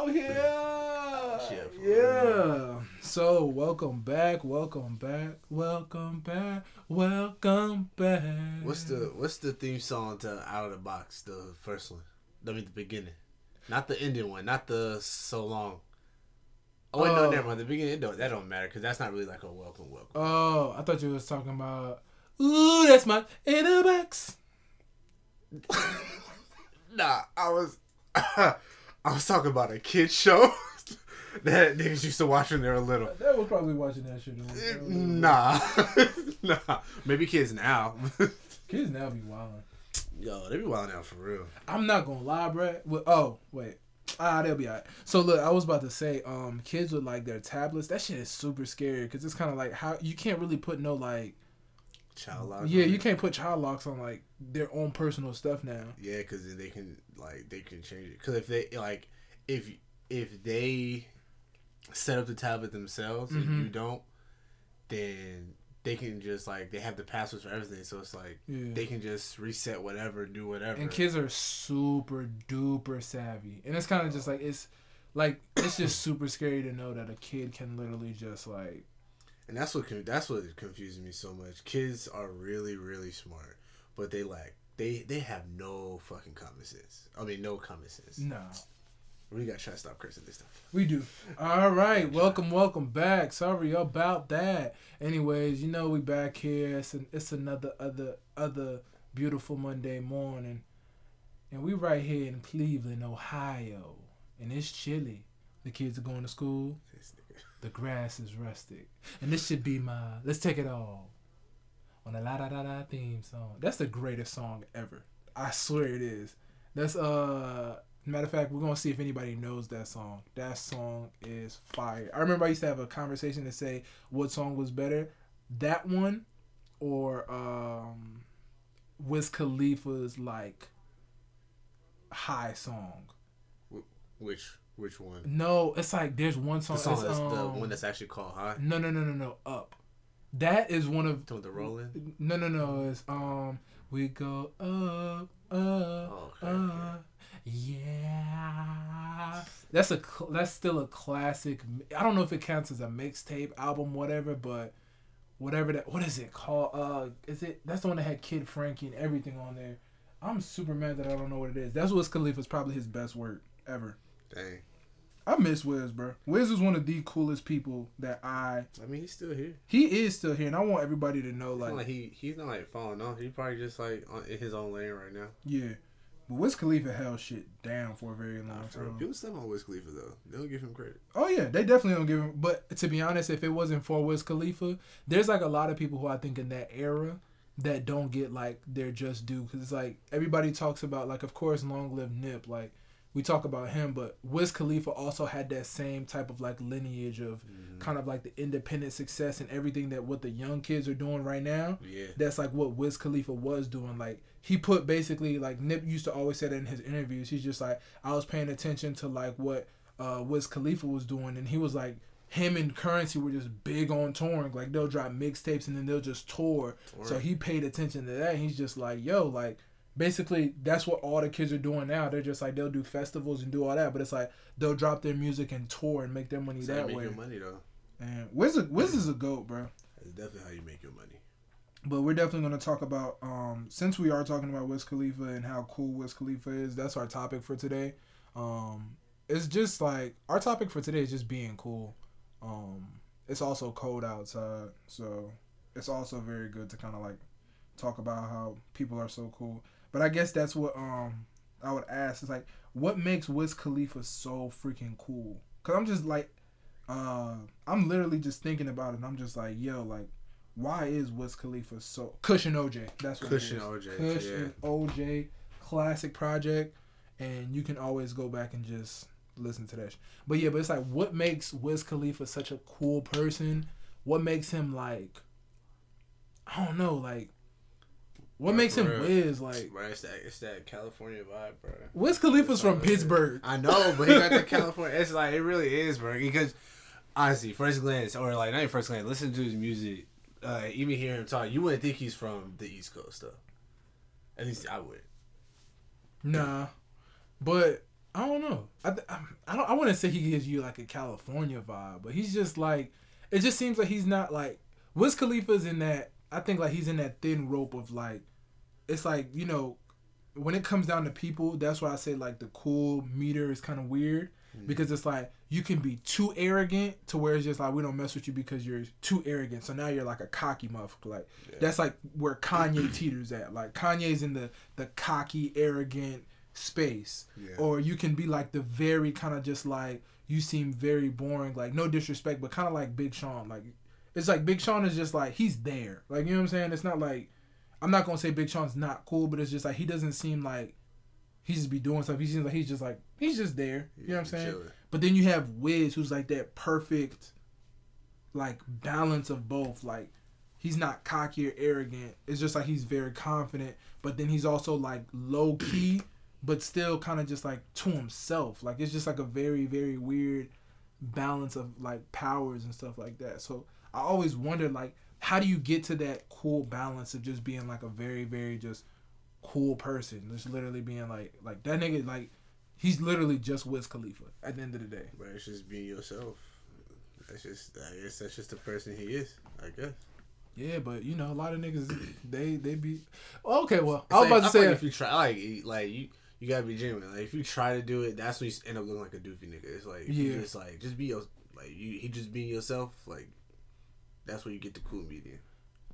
out here. Shit, yeah. So welcome back, welcome back, welcome back, welcome back. What's the What's the theme song to Out of the Box? The first one. I mean, the beginning, not the ending one, not the so long. Oh wait, Oh. no, never mind. The beginning don't, that don't matter because that's not really like a welcome, welcome. Oh, I thought you was talking about. Ooh, that's my inner box. Nah, I was I was talking about a kid show that niggas used to watch when they were little. That was probably watching that shit. Nah, nah. Maybe kids now. Kids now be wilding. Yo, they be wilding out for real. I'm not gonna lie, bruh. Well, oh, wait. Ah, they'll be alright. So look, I was about to say, um, kids with like their tablets, that shit is super scary because it's kind of like how you can't really put no like, Child lock. yeah, you can't put child locks on like their own personal stuff now. Yeah, because then they can like they can change it. Because if they like if if they set up the tablet themselves and Mhm. you don't, then they can just like they have the passwords for everything. So it's like Yeah. they can just reset whatever, do whatever. And kids are super duper savvy, and it's kind of just like it's like it's just super scary to know that a kid can literally just like And that's what that's what confuses me so much. Kids are really really smart, but they lack they they have no fucking common sense. I mean, no common sense. nah. We gotta try to stop cursing this stuff. We do. All right, welcome, welcome back. Sorry about that. Anyways, you know we back here. It's an, it's another other other beautiful Monday morning, and we right here in Cleveland, Ohio, and it's chilly. The kids are going to school. Nigga. The grass is rustic, and this should be my "Let's Take It All" on a la da da da theme song. That's the greatest song ever. I swear it is. That's uh. Matter of fact, we're gonna see if anybody knows that song. That song is fire. I remember I used to have a conversation to say what song was better, that one, or um, Wiz Khalifa's like high song. Which which one? No, it's like there's one song. The song it's, that's the um, one that's actually called High. No, no, no, no, no. Up. That is one of. Talking about the rolling. No, no, no. It's um. We go up, up, Oh, okay, okay. up. Yeah. That's a. That's still a classic. I don't know if it counts as a mixtape album, whatever, but whatever that. What is it called? Uh, is it? That's the one that had Kid Frankie and everything on there. I'm super mad that I don't know what it is. That's Wiz Khalifa's probably his best work ever. Dang. I miss Wiz, bro. Wiz is one of the coolest people that I. I mean, he's still here. He is still here, and I want everybody to know, like, like he he's not like falling off. He's probably just like on, in his own lane right now. yeah. But Wiz Khalifa held shit down for a very long Nah, time. People sleep on Wiz Khalifa though. They don't give him credit. Oh yeah, they definitely don't give him. But to be honest, if it wasn't for Wiz Khalifa, there's like a lot of people who I think in that era that don't get like their just due because it's like everybody talks about like of course Long Live Nip like we talk about him, but Wiz Khalifa also had that same type of like lineage of kind of like the independent success and everything that what the young kids are doing right now. Yeah. that's like what Wiz Khalifa was doing. Like he put basically like Nip used to always say that in his interviews. He's just like I was paying attention to like what uh Wiz Khalifa was doing, and he was like him and Curren$y were just big on touring. Like they'll drop mixtapes and then they'll just tour. So he paid attention to that. He's just like yo, like basically that's what all the kids are doing now. They're just like they'll do festivals and do all that, but it's like they'll drop their music and tour and make their money That's how you that make way. your money though. And Wiz, is- Wiz is a goat, bro. That's definitely how you make your money. But we're definitely going to talk about, um, since we are talking about Wiz Khalifa and how cool Wiz Khalifa is, that's our topic for today. Um, it's just like, our topic for today is just being cool. Um, it's also cold outside, so it's also very good to kind of like talk about how people are so cool. But I guess that's what um I would ask is like, what makes Wiz Khalifa so freaking cool? Cause I'm just like, uh, I'm literally just thinking about it. and I'm just like, yo, like, why is Wiz Khalifa so Kush and OJ? That's what Cushion it is. OJ, Kush and OJ, classic project, and you can always go back and just listen to that. But yeah, but it's like, what makes Wiz Khalifa such a cool person? What makes him like? I don't know, like, what Bro, makes him real. Wiz? Like, Bro, it's that it's that California vibe, bro. Wiz Khalifa's from all it is. Pittsburgh. I know, but he got the California. It's like it really is, bro. Because honestly, first glance or like not even first glance, listen to his music, uh, even hear him talk, you wouldn't think he's from the East Coast, though. At least I would. Nah, but I don't know. I I don't. I want to say he gives you like a California vibe, but he's just like. It just seems like he's not like Wiz Khalifa's in that. I think like he's in that thin rope of like. It's like you know, when it comes down to people, that's why I say like the cool meter is kind of weird mm-hmm. because it's like you can be too arrogant to where it's just like we don't mess with you because you're too arrogant. So now you're like a cocky motherfucker. Like that's like where Kanye teeters at. Like Kanye's in the the cocky, arrogant space. Yeah. Or you can be like the very kind of just like you seem very boring. Like no disrespect, but kind of like Big Sean. Like it's like Big Sean is just like he's there. Like you know what I'm saying? It's not like I'm not gonna say Big Sean's not cool, but it's just like he doesn't seem like he just be doing stuff. He seems like he's just like he's just there. You know what I'm saying? Chilling. But then you have Wiz, who's like that perfect, like balance of both. Like he's not cocky or arrogant. It's just like he's very confident, but then he's also like low key, but still kind of just like to himself. Like it's just like a very very weird balance of like powers and stuff like that. So I always wondered like how do you get to that cool balance of just being like a very very just cool person, just literally being like like that nigga like he's literally just Wiz Khalifa at the end of the day. But it's just being yourself. That's just I guess that's just the person he is. I guess. Yeah, but you know a lot of niggas they they be okay. Well, It's I was like- about to I say like if you try like you- like you you gotta be genuine. Like if you try to do it, that's when you end up looking like a doofy nigga. It's like if you Yeah. just like just be your like you he just being yourself. Like that's where you get the cool medium.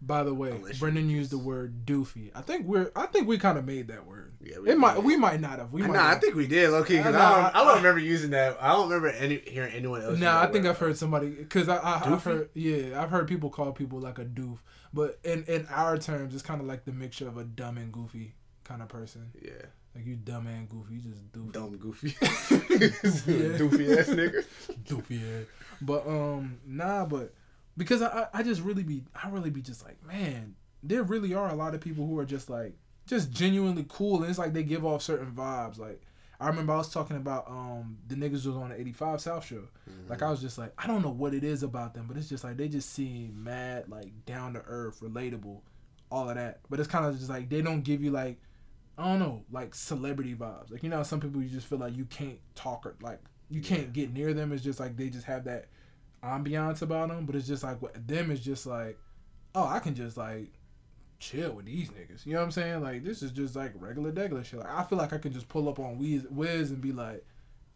By the way, Unless Brendan used the word doofy. I think we're I think we kind of made that word. Yeah, It might we might not have. We might. nah, I think we did, okay. Because Nah, I, don't, I I- don't remember using that. I don't remember any hearing anyone else. Nah, I think word. I've heard somebody because I, I I've Doofy? heard yeah I've heard people call people like a doof, but in in our terms it's kind of like the mixture of a dumb and goofy kind of person. Yeah, Like you dumb and goofy, you just doofy. dumb, goofy, Yeah. doofy ass nigga. doofy yeah. But um nah, but because I I- just really be I really be just like man, there really are a lot of people who are just like just genuinely cool, and it's like they give off certain vibes. Like I remember I was talking about um the niggas was on the eighty five South show. Like I was just like I don't know what it is about them, but it's just like they just seem mad like down to earth, relatable, all of that. But it's kind of just like they don't give you like I don't know, like celebrity vibes. Like you know, some people you just feel like you can't talk or like you can't get near them. It's just like they just have that ambiance about them. But it's just like them, is just like, oh, I can just like chill with these niggas. You know what I'm saying? Like this is just like regular degular shit. Like I feel like I can just pull up on Wiz, Wiz and be like.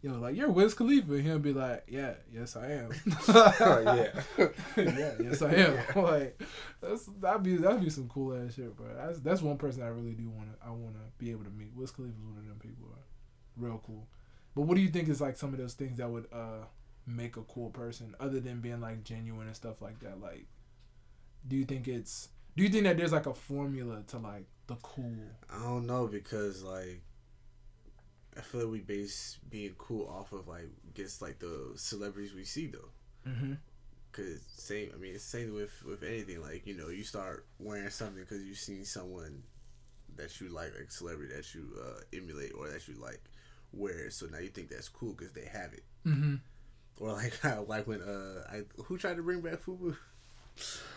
you know, like you're Wiz Khalifa, and he'll be like, "Yeah, yes I am." Oh, yeah. yeah, yes I am. like that's that'd be that'd be some cool ass shit, bro. That's that's one person I really do want to I want to be able to meet. Wiz Khalifa's one of them people. Bro. Real cool. But what do you think is like some of those things that would uh make a cool person other than being like genuine and stuff like that? Like, do you think it's do you think that there's like a formula to like the cool? I don't know because like I feel like we base being cool off of like gets like the celebrities we see though. Mm-hmm. Cause same, I mean, it's same with with anything. Like you know, you start wearing something because you've seen someone that you like, like a celebrity that you uh, emulate or that you like wear. So now you think that's cool because they have it. Mm-hmm. Or like like when uh, I who tried to bring back Fubu.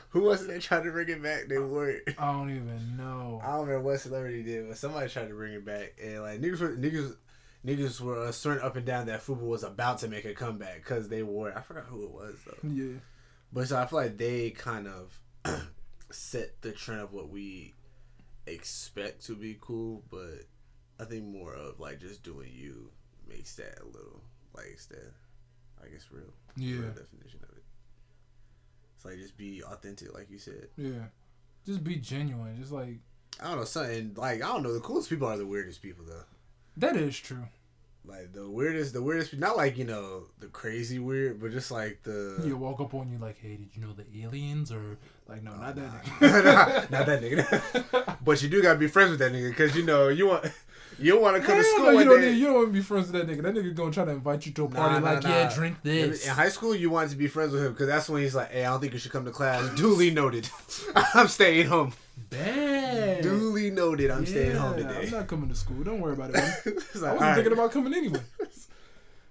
Who was it that tried to bring it back? They wore it. I don't even know. I don't remember what celebrity did, but somebody tried to bring it back, and like niggas, were, niggas, niggas were uh, swearing up and down that Fubu was about to make a comeback because they wore. it. I forgot who it was though, Yeah. but so I feel like they kind of set the trend of what we expect to be cool, but I think more of like just doing you makes that a little like that I guess real, Yeah. real definition of it. It's like just be authentic, like you said. Yeah. Just be genuine. Just like I don't know, something like I don't know. The coolest people are the weirdest people though. that is true. Like the weirdest, the weirdest, not like you know the crazy weird, but just like the You walk up on you like, hey, did you know the aliens or like no, not that Nah, nigga. not that nigga. but you do gotta be friends with that nigga because you know you want you don't want to come to school no, you don't need, you don't want to be friends with that nigga. That nigga gonna try to invite you to a party nah, like, nah. yeah, drink this. In high school, you wanted to be friends with him because that's when he's like, "Hey, I don't think you should come to class." Duly noted. I'm staying home. Bad. Duly noted. I'm staying home Yeah, today. I'm not coming to school. Don't worry about it. man. It's I wasn't alright. thinking about coming anyway.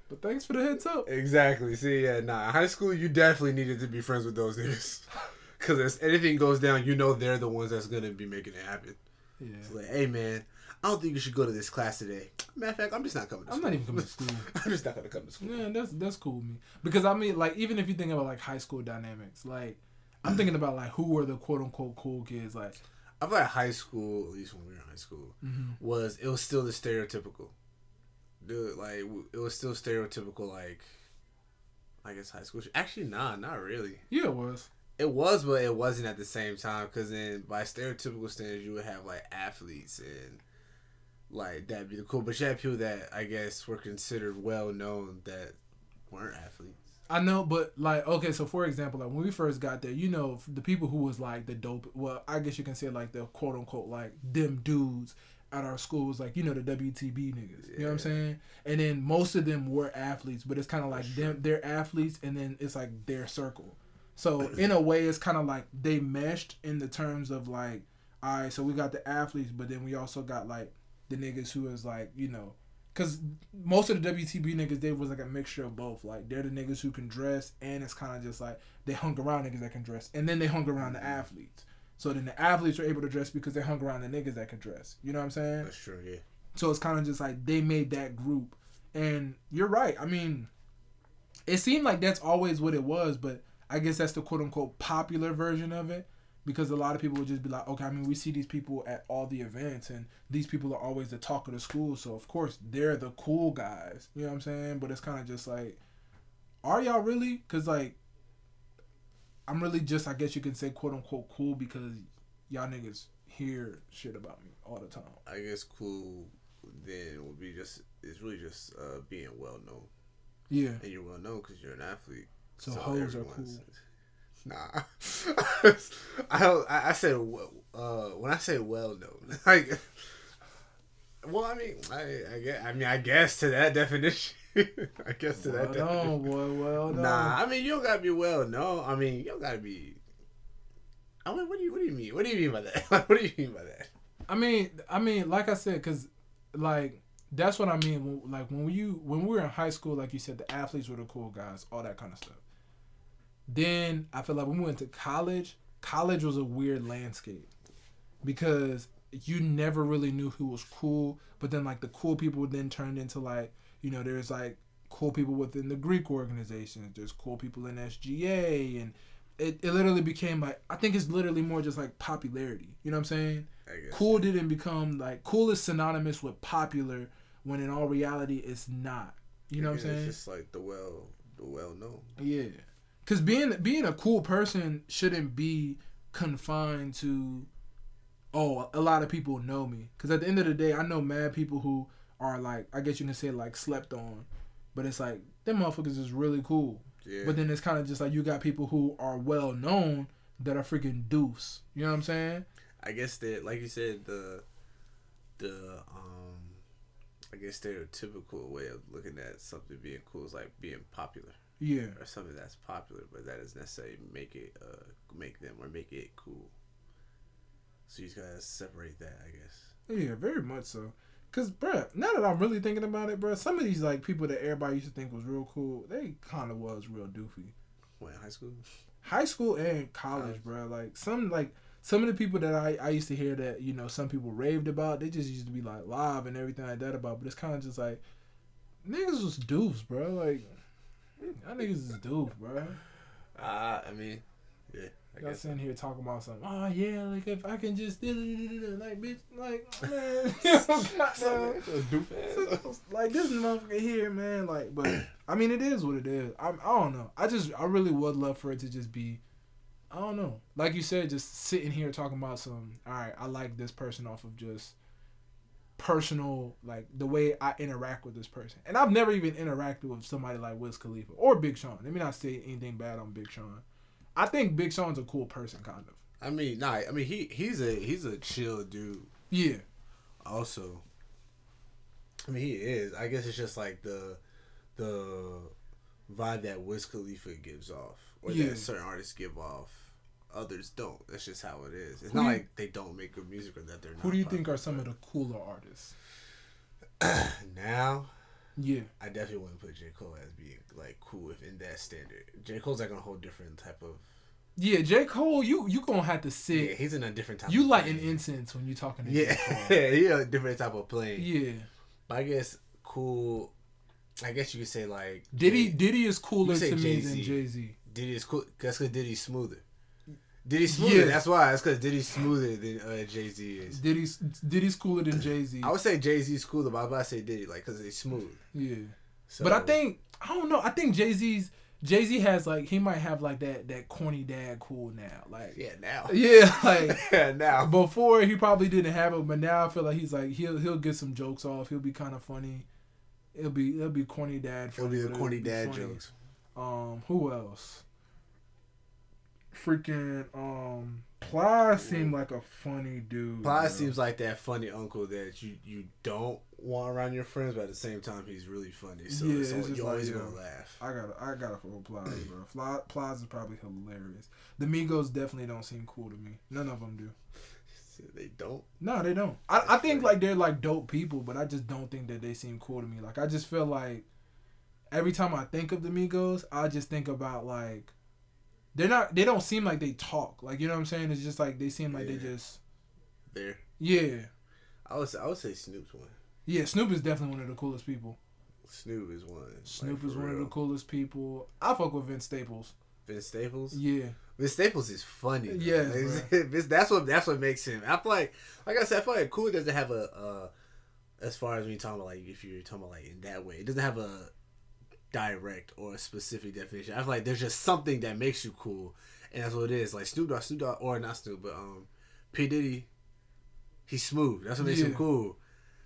But thanks for the heads up. Exactly. See, yeah, nah. In high school, you definitely needed to be friends with those niggas. Because if anything goes down, you know they're the ones that's gonna be making it happen. Yeah. It's like, hey man, I don't think you should go to this class today. Matter of fact, I'm just not coming. to I'm school. not even coming to school. I'm just not gonna come to school. Yeah, that's that's cool with me because I mean, like, even if you think about like high school dynamics, like, I'm thinking about like who were the quote unquote cool kids, like, I feel like high school, at least when we were in high school, Mhm. was it was still the stereotypical. Dude, like it was still stereotypical. Like, I guess high school. Actually, nah, not really. yeah, it was. It was, but it wasn't at the same time. Because then, by stereotypical standards, you would have like athletes and like that'd be the cool. But you had people that I guess were considered well known that weren't athletes. I know, but like, okay, so for example, like when we first got there, you know, the people who was like the dope, well, I guess you can say like the quote unquote like them dudes at our school was like, you know, the WTB niggas. You know what I'm saying? And then most of them were athletes, but it's kind of like them, they're athletes, and then it's like their circle. So in a way, it's kind of like they meshed in the terms of like, all right, so we got the athletes, but then we also got like the niggas who is like, you know, because most of the WTB niggas, they was like a mixture of both. Like they're the niggas who can dress, and it's kind of just like they hung around niggas that can dress, and then they hung around the mm-hmm. athletes. So then the athletes are able to dress because they hung around the niggas that can dress. You know what I'm saying? That's true. Yeah. So it's kind of just like they made that group. And you're right. I mean, it seemed like that's always what it was, but I guess that's the quote unquote popular version of it because a lot of people would just be like, okay, I mean, we see these people at all the events and these people are always the talk of the school. So, of course, they're the cool guys. You know what I'm saying? But it's kind of just like, are y'all really? Because, like, I'm really just, I guess you can say, quote unquote, cool because y'all niggas hear shit about me all the time. I guess cool then would be just it's really just uh, being well known, Yeah. and you're well known because you're an athlete. So hoes are cool. Nah, I don't. I, said uh, when I say well known, like, well, I mean, I, I guess, I mean, I guess to that definition, I guess to that Well definition. boy. Well done. Nah, I mean, you don't gotta be well known. I mean, you don't gotta be. I mean, what do you what do you mean? What do you mean by that? what do you mean by that? I mean, I mean, like I said, cause like that's what I mean. when- Like when you when we were in high school, like you said, the athletes were the cool guys, all that kind of stuff. Then I feel like when we went to college, college was a weird landscape because you never really knew who was cool. But then like the cool people then turned into like you know there's like cool people within the Greek organizations. There's cool people in SGA and. It, it literally became like I think it's literally more just like popularity. You know what I'm saying? Cool didn't become like cool is synonymous with popular when in all reality it's not you know what i'm saying It's just like the well, the well known. yeah because being being a cool person shouldn't be confined to oh a lot of people know me. Because at the end of the day i know mad people who are like i guess you can say like slept on. But it's like them motherfuckers is really cool. Yeah. but then it's kind of just like you got people who are well known that are freaking deuce. You know what i'm saying? I guess that, like you said, the the um, I guess stereotypical way of looking at something being cool is like being popular yeah or something that's popular, but that doesn't necessarily make it uh make them or make it cool. So you just gotta separate that, I guess. Yeah, very much so. Cause, bruh, now that I'm really thinking about it, bruh, some of these like people that everybody used to think was real cool, they kind of was real doofy. What high school? High school and college, bruh. Like some like some of the people that I I used to hear that you know some people raved about, they just used to be like live and everything like that about. But it's kind of just like niggas was doofs, bruh. Like y'all niggas is doof, bro. Uh, I mean, yeah, I Y'all sitting here talking about something. Oh yeah, like if I can just like bitch, like man, goddamn. Like this motherfucker here, man. Like, but I mean, it is what it is. I, I don't know. I just, I really would love for it to just be, I don't know. Like you said, just sitting here talking about some. All right, I like this person off of just personal, like the way I interact with this person. And I've never even interacted with somebody like Wiz Khalifa or Big Sean. Let me not say anything bad on Big Sean. I think Big Sean's a cool person, kind of. I mean, nah. I mean, he he's a he's a chill dude. Yeah, Also, I mean, he is. I guess it's just like the the vibe that Wiz Khalifa gives off, or Yeah. that certain artists give off. Others don't. That's just how it is. It's Who not you- like they don't make good music or that they're not. who do you think are some of the cooler artists? now? Yeah, I definitely wouldn't put J Cole as being like cool if in that standard. J Cole's like on a whole different type of Yeah, J Cole, you you gonna have to sit. Yeah, he's in a different type. you of an incense when you talking to Yeah, J he a different type of plane. Yeah, But I guess cool. I guess you could say like Diddy Jay- Diddy is cooler to me Jay-Z. than Jay Z. Diddy is cool. That's because Diddy's smoother. Diddy's smoother. Yeah. That's why. That's because Diddy's smoother than uh, Jay Z is. Diddy's Diddy's cooler than Jay Z. I would say Jay Z's cooler, but I was about to say Diddy, like, because he's smooth. Yeah, So, but I think I don't know. I think Jay Z's Jay Z has like he might have like that that corny dad cool now. Like yeah, now, yeah, like yeah, now. before he probably didn't have it, but now I feel like he's like he'll he'll get some jokes off. He'll be kind of funny. It'll be it'll be corny dad. It'll be the corny dad funny. jokes. Um, who else? Freaking um, Plies seemed like a funny dude. Ply bro. seems like that funny uncle that you you don't want around your friends, but at the same time he's really funny. So Yeah, it's it's you're always gonna laugh. I gotta I gotta fuck Plies, bro. Fly, Plies is probably hilarious. The Migos definitely don't seem cool to me. None of them do. They don't. No, they don't. I, I think like they're like dope people, but I just don't think that they seem cool to me. Like I just feel like every time I think of the Migos, I just think about like they're not they don't seem like they talk. Like you know what I'm saying? It's just like they seem like they just There. yeah. I would say, I would say Snoop's one. Yeah, Snoop is definitely one of the coolest people. Snoop is one. Snoop like, is one of the coolest people. I fuck with Vince Staples. Vince Staples. Yeah. Vince Staples is funny. though. Yes, Like, Vince- that's what that's what makes him. I feel like, like I said, I feel like Cool doesn't have a, uh, as far as when you're talking about like if you're talking about like in that way, it doesn't have a direct or a specific definition. I feel like there's just something that makes you cool, and that's what it is. Like Snoop Dogg, Snoop Dogg, or not Snoop, but um, P Diddy, he's smooth. That's what makes him cool.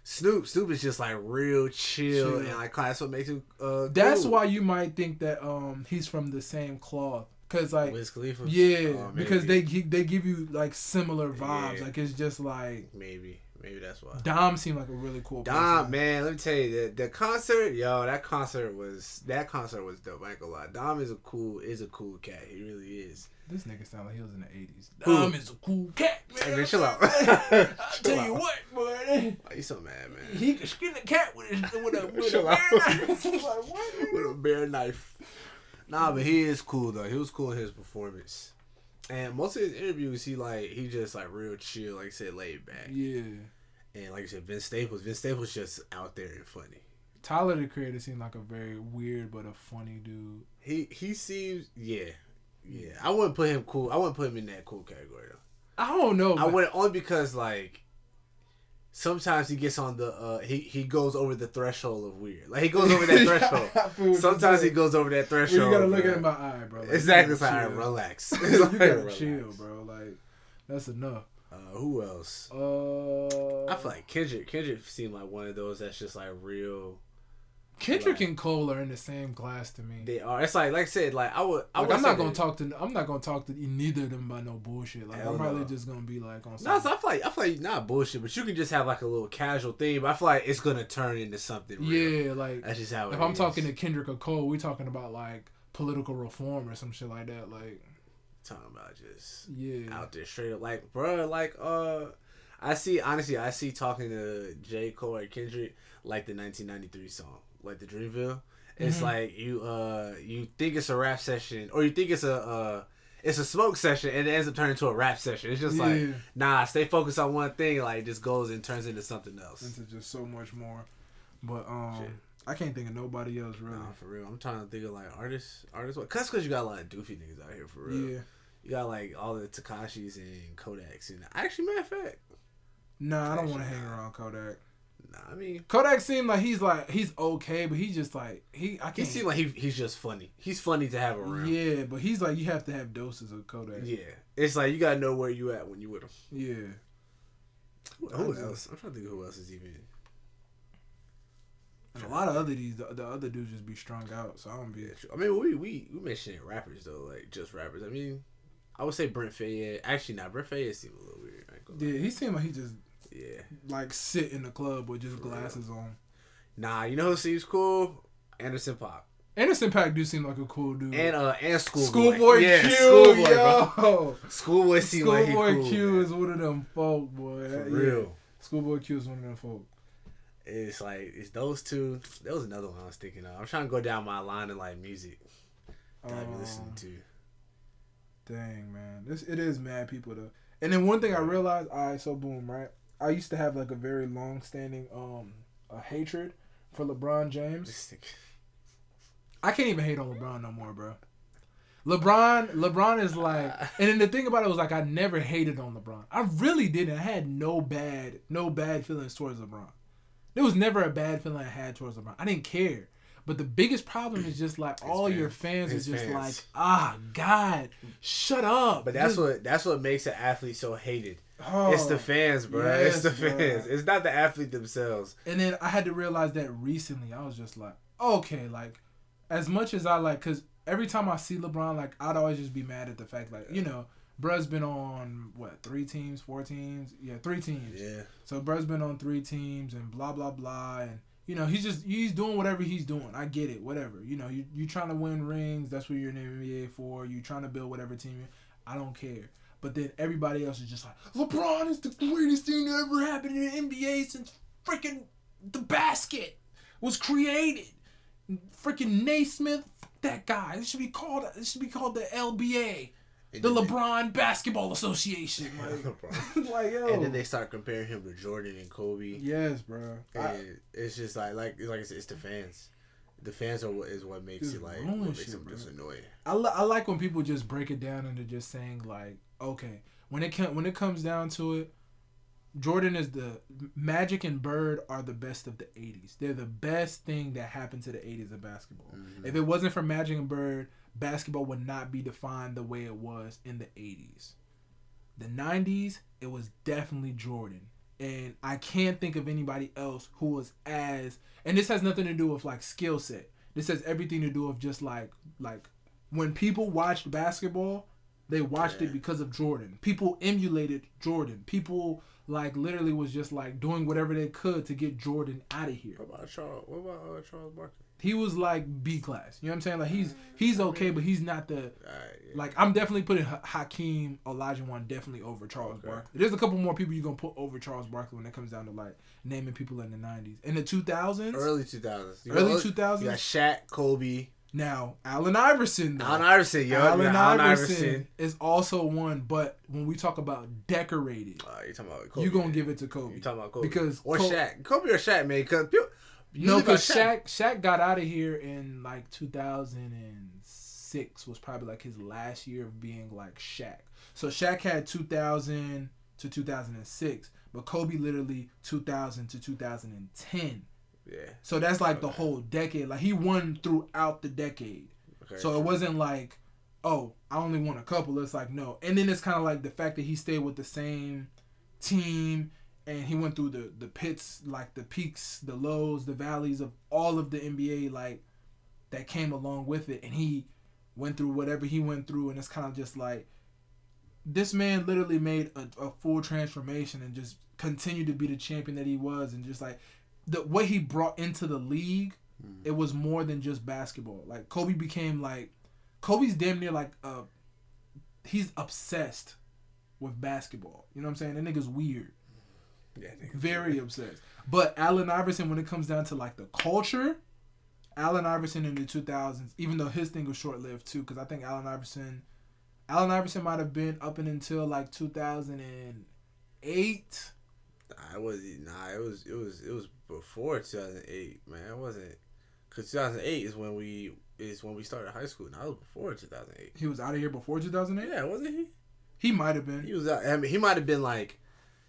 Snoop, Snoop is just like real chill, Chill. and like that's what makes him. Uh, That's cool. why you might think that um he's from the same cloth. Cause like Wiz Khalifa. yeah, Oh, because they they give you like similar vibes. Yeah. Like it's just like maybe maybe that's why. Dom seemed like a really cool. Dom, person. man, let me tell you, the, the concert, yo, that concert was that concert was dope. I ain't gonna lie. Dom is a cool is a cool cat. He really is. This nigga sound like he was in the eighties. Dom is a cool cat. Man. Hey, man, chill out. I tell you what, boy. Why you so mad, man? He could skin a cat with his with a with a out. bare knife. Like, what. With a bare knife. Nah, but he is cool though. He was cool in his performance. And most of his interviews, he like he just like real chill, like I said, laid back. Yeah. And like I said, Vince Staples, Vince Staples just out there and funny. Tyler the Creator seemed like a very weird but a funny dude. He he seems yeah. Yeah. I wouldn't put him cool. I wouldn't put him in that cool category though. I don't know. I went only because like sometimes he gets on the uh he he goes over the threshold of weird. Like he goes over that threshold. feel what you're Sometimes he goes over that Well, threshold. you gotta look bro. at my eye, bro. Like, exactly. It's like, gotta all right, chill. relax. you gotta relax. chill, bro. Like that's enough. Uh, who else? Uh, I feel like Kendrick. Kendrick seemed like one of those that's just like real. Kendrick and Cole are in the same class to me. They are. It's like like I said. Like I would. I Like, would I'm not gonna that- talk to. I'm not gonna talk to neither of them about no bullshit. Like Hell I'm probably no. just gonna be like on. No, so I feel like I feel like not bullshit, but you can just have like a little casual thing. But I feel like it's gonna turn into something. Real. yeah, like That's just how it if I'm talking to Kendrick or Cole, we're talking about like political reform or some shit like that. Like talking about just yeah, out there straight up like bro like uh i see honestly i see talking to j cole or kendrick like the 1993 song like the dreamville it's Mhm. like you uh you think it's a rap session or you think it's a uh it's a smoke session and it ends up turning into a rap session it's just like nah stay focused on one thing like it just goes and turns into something else into just so much more. But um, Shit. I can't think of nobody else really. Nah, for real. I'm trying to think of like artists, artists. What? Cause, cause you got a lot of doofy niggas out here for real. Yeah. You got like all the Tekashis and Kodaks, and actually, matter of fact, Nah, I don't want to hang around Kodak. nah. I mean, Kodak seemed like he's like he's okay, but he's just like he. I can't. seems like he, he's just funny. He's funny to have around. Yeah. but he's like you have to have doses of Kodak. Yeah, it's like you gotta know where you at when you with him. Yeah. Who, who else? I'm trying to think of who else is even. And a lot of other these the, the other dudes just be strung out, so I don't be. I mean, we we we mentioned rappers though, like just rappers. I mean, I would say Brent Faiyaz. Actually, not Brent Faiyaz seemed a little weird. Yeah, he seemed like he just Yeah. like sit in the club with just For real. glasses on. Nah, you know who seems cool? Anderson Pop Anderson .Paak do seem like a cool dude. and uh and Schoolboy. Schoolboy yeah, Q, Schoolboy, yo. Schoolboy seemed like he Schoolboy cool. Q man. is one of them folk, boy. for Yeah. real. Schoolboy Q is one of them folk. It's like it's those two. There was another one I was thinking of. I'm trying to go down my line of like music that I be listening Um, to. Dang man, this it is mad people though. And then one thing I realized, all right, so boom, right? I used to have like a very long standing um a hatred for LeBron James. I can't even hate on LeBron no more, bro. LeBron, LeBron is like, and then the thing about it was like I never hated on LeBron. I really didn't. I had no bad, no bad feelings towards LeBron. There was never a bad feeling I had towards LeBron. I didn't care. But the biggest problem is just like His all fans. your fans His are just fans. like, ah, God, shut up. But that's Just- what that's what makes an athlete so hated. oh. it's the fans, bro. it's yes, the bro. fans. It's not the athlete themselves. And then I had to realize that recently. I was just like, okay, like, as much as I like, cause every time I see LeBron, like, I'd always just be mad at the fact, like, you know, bruh's been on what three teams, four teams, yeah, three teams. Yeah. So bruh's been on three teams and blah blah blah, and you know he's just he's doing whatever he's doing. I get it, whatever. You know, you you trying to win rings. That's what you're in the NBA for. You're trying to build whatever team. I don't care. But then everybody else is just like, LeBron is the greatest thing that ever happened in the NBA since freaking the basket was created. Freaking Naismith, that guy. It should be called. It should be called the LBA, And the then they- LeBron Basketball Association. Like, like yo. And then they start comparing him to Jordan and Kobe. yes, bro. I- And it's just like like like I said, it's the fans. The fans are what is what makes it like what makes shit, them bro. just annoying. I, li- I like when people just break it down into just saying like, okay, when it com- when it comes down to it, Jordan is the Magic and Bird are the best of the '80s. They're the best thing that happened to the '80s of basketball. Mhm. If it wasn't for Magic and Bird, basketball would not be defined the way it was in the '80s. The '90s, it was definitely Jordan. And I can't think of anybody else who was as and this has nothing to do with like skill set. This has everything to do with just like like when people watched basketball, they watched Yeah. it because of Jordan. People emulated Jordan. People like literally was just like doing whatever they could to get Jordan out of here. What about Charles? What about uh, Charles Barkley? He was like B class. You know what I'm saying? Like he's he's okay, but he's not the like I'm definitely putting Ha- Hakeem Olajuwon definitely over Charles Okay. Barkley. There's a couple more people you're gonna put over Charles Barkley when it comes down to like naming people in the '90s. In the 2000s, early two thousands. early You got 2000s. Shaq, Kobe, Now Allen Iverson, though. Allen Iverson. Yo, Allen, Allen Iverson, Iverson. is also one, but when we talk about decorated, Uh, you talking about Kobe? you gonna give it to Kobe You talking about Kobe because or Ko- Shaq? Kobe or Shaq, man? Because No, because Shaq Shaq got out of here in like 2006 was probably like his last year of being like Shaq. So Shaq had 2000 to 2006, but Kobe literally 2000 to 2010. Yeah. So that's like the whole decade. Like he won throughout the decade. Okay, So true. it wasn't like, oh, I only won a couple. It's like no. And then it's kind of like the fact that he stayed with the same team and he went through the the pits, like the peaks, the lows, the valleys of all of the NBA, like that came along with it. And he went through whatever he went through, and it's kind of just like this man literally made a, a full transformation and just continued to be the champion that he was, and just like the what he brought into the league Mm. it was more than just basketball. Like Kobe became like Kobe's damn near like uh he's obsessed with basketball. You know what I'm saying? That nigga's weird. Yeah. Very obsessed. But Allen Iverson when it comes down to like the culture, Allen Iverson in the 2000s, even though his thing was short-lived too cuz I think Allen Iverson Allen Iverson might have been up and until like 2008. I was nah. It was it was it was before 2008, man. It wasn't because 2008 is when we is when we started high school. and I was before 2008. He was out of here before 2008. Yeah, wasn't he? He might have been. He was out. I mean, he might have been like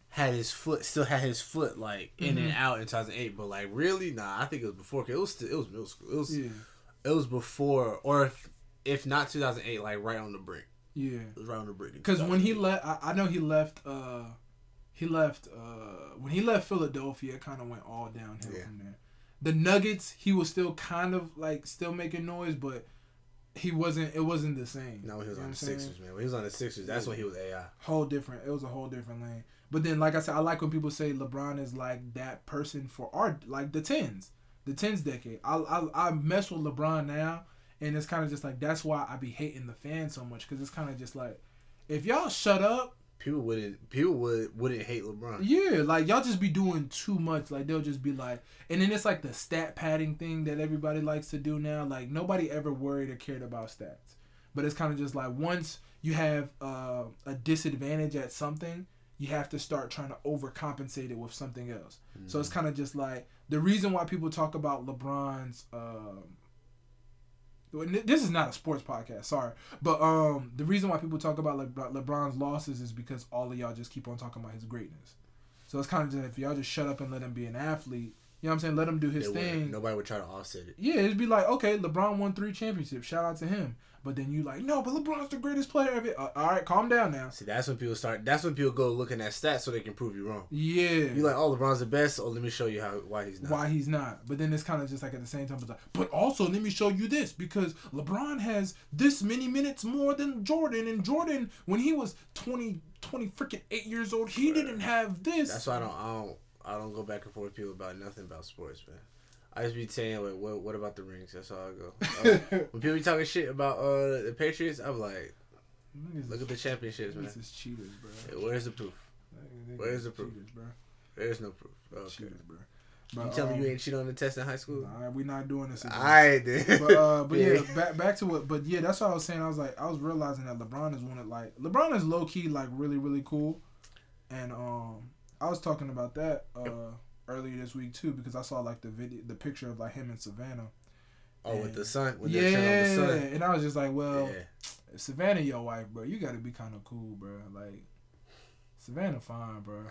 had his foot still had his foot like in and Mhm. out in 2008, but like really, nah. I think it was before. it was still, it was middle school. It was Yeah. it was before, or if if not 2008, like right on the brink. Yeah. It was right on the brink. Because when he left, I, I know he left. uh He left. uh When he left Philadelphia, it kind of went all downhill Yeah. from there. The Nuggets, he was still kind of like still making noise, but he wasn't. It wasn't the same. No, he was on the what I'm saying? Sixers, man. When he was on the Sixers, that's when he was AI. Whole different. It was a whole different lane. But then, like I said, I like when people say LeBron is like that person for our like the tens, the tens decade. I I, I mess with LeBron now, and it's kind of just like that's why I be hating the fans so much because it's kind of just like if y'all shut up. People wouldn't. People would wouldn't hate LeBron. Yeah, like y'all just be doing too much. Like they'll just be like, and then it's like the stat padding thing that everybody likes to do now. Like nobody ever worried or cared about stats, but it's kind of just like once you have uh, a disadvantage at something, you have to start trying to overcompensate it with something else. So it's kind of just like the reason why people talk about LeBron's. Um, this is not a sports podcast, sorry, but um, the reason why people talk about Le- LeBron's losses is because all of y'all just keep on talking about his greatness. So it's kind of just if y'all just shut up and let him be an athlete, you know what I'm saying? Let him do his thing. Nobody would try to offset it. Yeah, it'd be like, okay, LeBron won three championships. Shout out to him. But then you like, no, but LeBron's the greatest player ever. Uh, all right, calm down now. See, that's when people start. That's when people go looking at stats so they can prove you wrong. Yeah. You're like, oh, LeBron's the best. Oh, let me show you how why he's not. why he's not. But then it's kind of just like at the same time, it's like, but also let me show you this because LeBron has this many minutes more than Jordan, and Jordan when he was 20, 20 freaking eight years old, he didn't have this. That's why I don't. I don't. I don't go back and forth with people about nothing about sports, man. I just be saying like, what, what about the rings? That's all I go. Uh, when people be talking shit about uh the Patriots, I'm like, look at the championships, man. Niggas is cheaters, bro. Hey, Where's the proof? Where's the proof? Cheaters, bro. There's no proof. Okay. Cheaters, bro. You But, tell me um, you ain't cheat on the test in high school? Nah, we not doing this. Again. I did. but uh, but yeah, back back to what. But yeah, that's what I was saying. I was like, I was realizing that LeBron is one of like LeBron is low key like really really cool, and um, I was talking about that uh earlier this week too because I saw like the video, the picture of like him and Savannah. oh, with the sun, with yeah, the sun on the sun. and I was just like, well, yeah. Savannah your wife, bro, you got to be kind of cool, bro. Like Savannah fine, bro.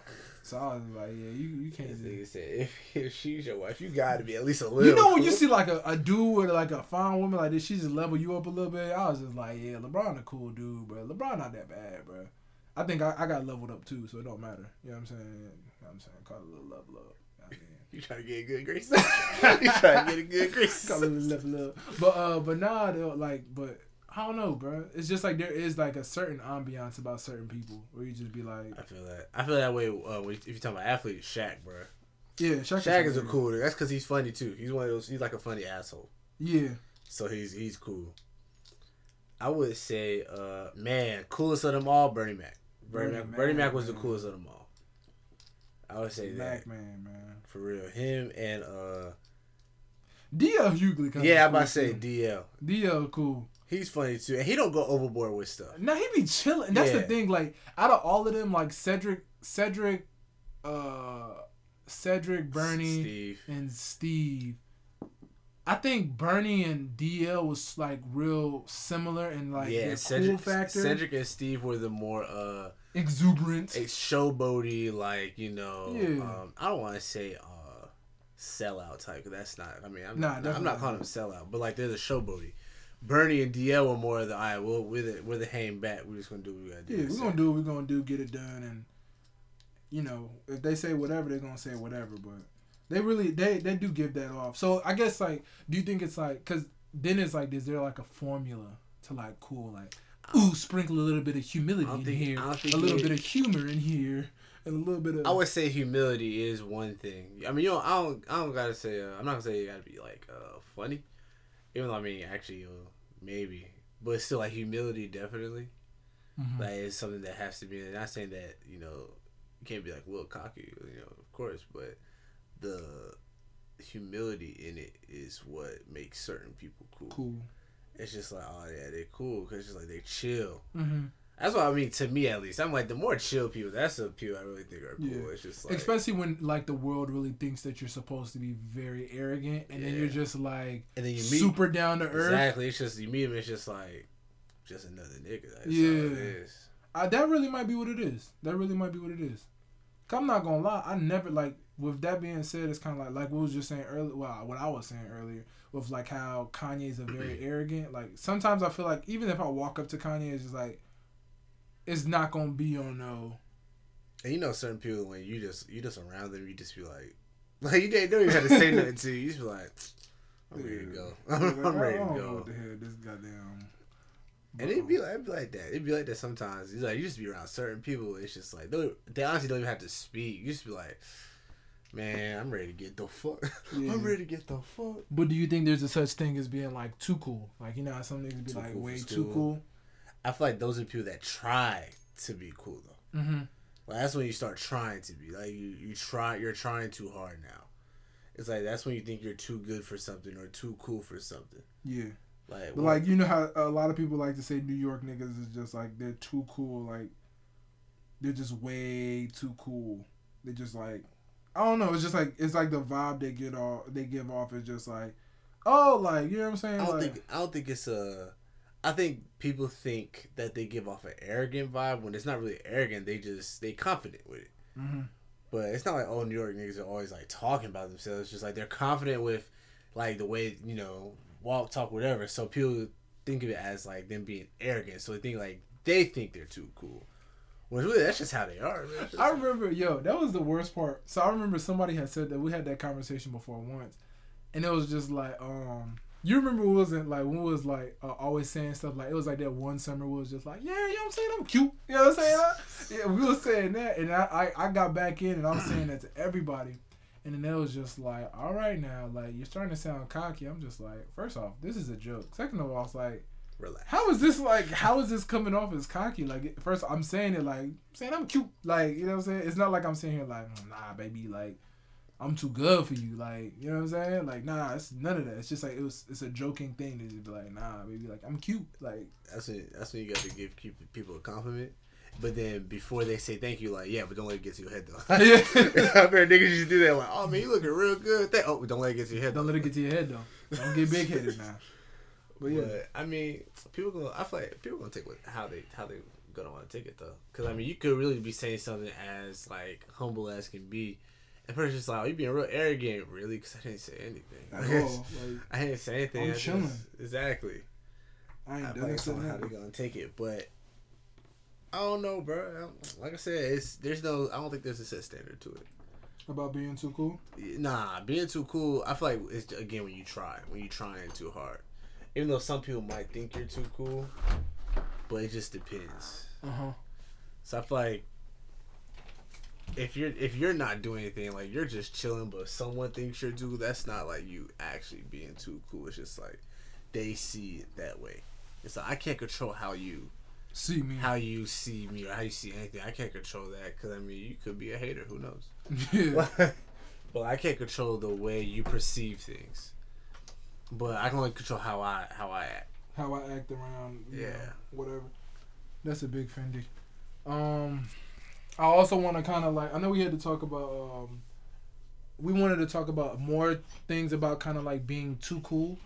So I was like, yeah, you you can't. This nigga said, if, if she's your wife, you gotta be at least a little. You know when you see like a, a dude with like a fine woman like this, she just level you up a little bit. I was just like, yeah, LeBron a cool dude, bro. LeBron not that bad, bro. I think I, I got leveled up too, so it don't matter. You know what I'm saying? You know what I'm saying? Call it a little level up. You trying to get a good grace? you trying to get a good grace? Call it a little level up. But uh, but nah, though, like, but I don't know, bro. It's just like there is like a certain ambiance about certain people where you just be like, I feel that. I feel that way. Uh, if you talk about athletes, Shaq, bro. yeah, Shaq, Shaq is a hilarious. cool dude. That's because he's funny too. He's one of those. He's like a funny asshole. Yeah, So he's he's cool. I would say, uh, man, coolest of them all, Bernie Mac. Bernie, Bernie Mac. Bernie Mac was the coolest of them all. I would say Mac that man, man. for real. Him and uh, DL Hughley, kind yeah, I'm cool about to say too. DL. DL cool. He's funny too, and he don't go overboard with stuff. Now he be chilling. That's the thing. Like out of all of them, like Cedric, Cedric, uh, Cedric, Bernie, Steve. and Steve. I think Bernie and DL was like real similar and like yeah, their Cedric, cool factor, Cedric and Steve were the more uh exuberant. showboaty, like you know. Yeah. Um, I don't want to say uh sellout type. 'cause that's not. I mean, I'm, Nah, not, I'm not calling them sellout, but like they're the showboaty. Bernie and DL were more of the all right. Well, we're the we're the hang back. We're just gonna do what we gotta do. yeah, we're gonna do what we're gonna do, get it done, and you know if they say whatever, they're gonna say whatever. But they really they they do give that off. So I guess like, do you think it's like because then it's like, is there like a formula to like cool like, ooh, sprinkle a little bit of humility in think- here, a little it- bit of humor in here, and a little bit of I would say humility is one thing. I mean, you know, I don't, I don't gotta say. Uh, I'm not gonna say you gotta be like uh, funny, even though I mean, actually, uh, maybe, but still like humility, definitely. Mhm. Like it's something that has to be. Not saying that you know, you can't be like Will cocky, you know, of course, but the humility in it is what makes certain people cool. cool. It's just like, oh yeah, they're cool because it's just like they chill. hmm That's what I mean to me at least. I'm like the more chill people, that's the people I really think are cool. Yeah. It's just like Especially when like the world really thinks that you're supposed to be very arrogant, and then you're just like and then you meet super down to earth. Exactly. It's just you meet him. It's just like just another nigga. That's Yeah. that really might be what it is. That really might be what it is. I'm not gonna lie. I never like. With that being said, it's kind of like like we was just saying earlier. Well, what I was saying earlier with like how Kanye's a very arrogant. Like sometimes I feel like even if I walk up to Kanye, it's just like it's not gonna be on no. And you know certain people when you just you just around them, you just be like, like you didn't don't even have to say nothing to you. You just be like, I'm ready to go. Like, I'm ready to go. what the hell this goddamn. And it'd be like it'd be like that. It'd be like that sometimes. It's like you just be around certain people. It's just like they, they honestly don't even have to speak. You just be like, man, I'm ready to get the fuck. Yeah. I'm ready to get the fuck. But do you think there's a such thing as being like too cool? Like you know how some niggas be Too like cool way too cool. I feel like those are people that try to be cool though. Mm-hmm. Like that's when you start trying to be like you you try you're trying too hard now. It's like that's when you think you're too good for something or too cool for something. Yeah. Like, But like you know how a lot of people like to say New York niggas is just like they're too cool, like they're just way too cool. They just like I don't know. It's just like it's like the vibe they get off. They give off is just like oh, like you know what I'm saying. I don't like, think I don't think it's a. I think people think that they give off an arrogant vibe when it's not really arrogant. They just they confident with it. hmm But it's not like oh New York niggas are always like talking about themselves. It's just like they're confident with like the way you know walk talk whatever. So people think of it as like them being arrogant. So they think like they think they're too cool. When really that's just how they are. Just I remember, yo, that was the worst part. So I remember somebody had said that we had that conversation before once, and it was just like, um, you remember we wasn't like when we was like uh, always saying stuff like it was like that one summer we was just like, yeah, you know what I'm saying, I'm cute, you know what I'm saying? yeah, we were saying that, and I, I I got back in and I'm saying that to everybody, and then it was just like, all right now, like you're starting to sound cocky. I'm just like, first off, this is a joke. Second of all, it's like. Relax. How is this like? How is this coming off as cocky? Like, first I'm saying it like saying I'm cute, like you know what I'm saying. It's not like I'm sitting here like mm, nah, baby, like I'm too good for you, like you know what I'm saying. Like nah, it's none of that. It's just like it was. It's a joking thing to just be like nah, baby, like I'm cute, like That's when that's when you got to give people a compliment. But then before they say thank you, like yeah, but don't let it get to your head though. Yeah. I've heard niggas just do that. Like oh man, you looking real good. Thank- oh, don't let it get to your head. don't though. let it get to your head though. Don't get big headed now. But yeah, But I mean, people gonna. I feel like people gonna take what how they how they gonna want to take it though. Because I mean, you could really be saying something as like humble as can be, and person's just like, "Oh, you being real arrogant, really?" Because I didn't say anything. at all. Like I didn't say anything. I'm chilling. exactly. I ain't feel done like somehow they gonna take it, but I don't know, bro. Like I said, it's there's no. I don't think there's a set standard to it. about being too cool. Nah, being too cool. I feel like it's again when you try, when you trying too hard. Even though some people might think you're too cool, but it just depends. Uh huh. So I feel like if you're if you're not doing anything, like you're just chilling, but someone thinks you're too, that's not like you actually being too cool. It's just like they see it that way. It's like I can't control how you See me. how you see me or how you see anything. I can't control that because I mean you could be a hater. Who knows? yeah. but I can't control the way you perceive things. But I can only control how I how I act. how I act around, you Yeah. know, whatever. That's a big Fendi. Um, I also want to kind of like I know we had to talk about um, we wanted to talk about more things about kind of like being too cool.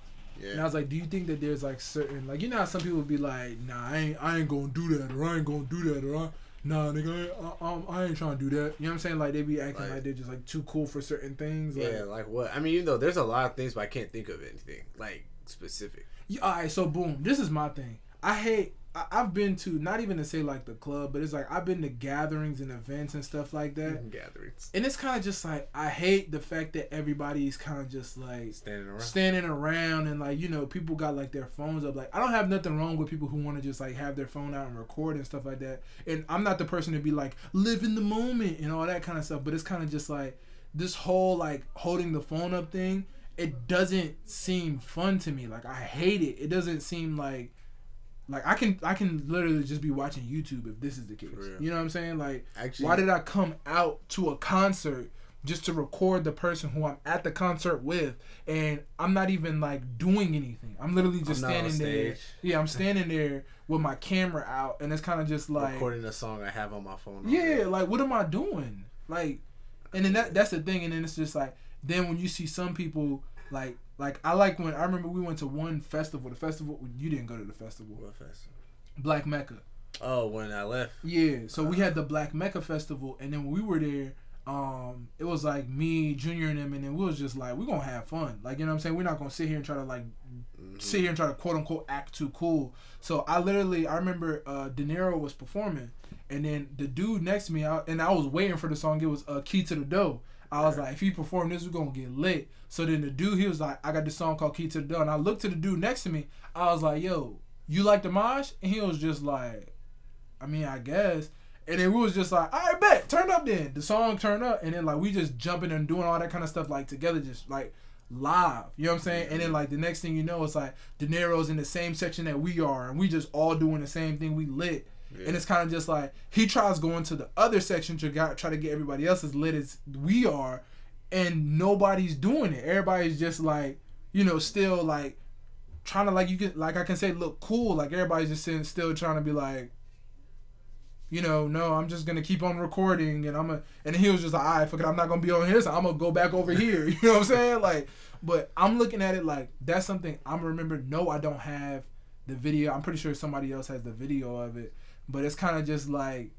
Yeah. And I was like, do you think that there's like certain like you know how some people be like, nah, I ain't I ain't gonna do that or I ain't gonna do that or I, nah, nigga, I, ain't- um, I ain't trying to do that. You know what I'm saying? Like they be acting Like- like, they're just like too cool for certain things. Like, Yeah, like what? I mean, you know, there's a lot of things, but I can't think of anything like specific. Yeah, all right, so boom, this is my thing. I hate. I, I've been to not even to say like the club, but it's like I've been to gatherings and events and stuff like that, mm-hmm. Gatherings, and it's kind of just like I hate the fact that everybody's kind of just like standing around. standing around and like you know people got like their phones up. Like I don't have nothing wrong with people who want to just like have their phone out and record and stuff like that. And I'm not the person to be like live in the moment and all that kind of stuff. But it's kind of just like this whole like holding the phone up thing. It doesn't seem fun to me. Like I hate it. It doesn't seem like like I can I can literally just be watching YouTube if this is the case. You know what I'm saying? Like Actually, why did I come out to a concert just to record the person who I'm at the concert with and I'm not even like doing anything. I'm literally just I'm standing there. Yeah, I'm standing there with my camera out and it's kind of just like recording a song I have on my phone? yeah, like what am I doing? Like and then that that's the thing and then it's just like then when you see some people like like I like when I remember we went to one festival, the festival you didn't go to the festival. What festival? Black Mecca. Oh, when I left. Yeah, so we had the Black Mecca Festival, and then when we were there, um, it was like me, Junior, and them, and then we was just like, we're gonna have fun. Like, you know what I'm saying? We're not gonna sit here and try to like Mhm. sit here and try to quote unquote act too cool. So I literally, I remember uh, De Niro was performing, and then the dude next to me, I, and I was waiting for the song. It was uh, Key to the Dough. I was like, if he perform this, we're gonna get lit. So then the dude, he was like, I got this song called Key to the Door, and I looked to the dude next to me. I was like, yo, you like mosh? And he was just like, I mean, I guess. And then we was just like, all right, bet, turn up then. The song turned up, and then like we just jumping and doing all that kind of stuff like together, just like live. You know what I'm saying? And then like the next thing you know, it's like De Niro's in the same section that we are, and we just all doing the same thing. We lit. Yeah. And it's kind of just like he tries going to the other section to try to get everybody else as lit as we are, and nobody's doing it. Everybody's just like, you know, still like trying to like you can like I can say look cool. Like everybody's just sitting still trying to be like, you know, no, I'm just gonna keep on recording and I'm a and he was just like, alright, fuck it, I'm not gonna be on here, so I'm gonna go back over here. You know what I'm saying? Like, but I'm looking at it like that's something I'm remember. No, I don't have the video. I'm pretty sure somebody else has the video of it, but it's kind of just like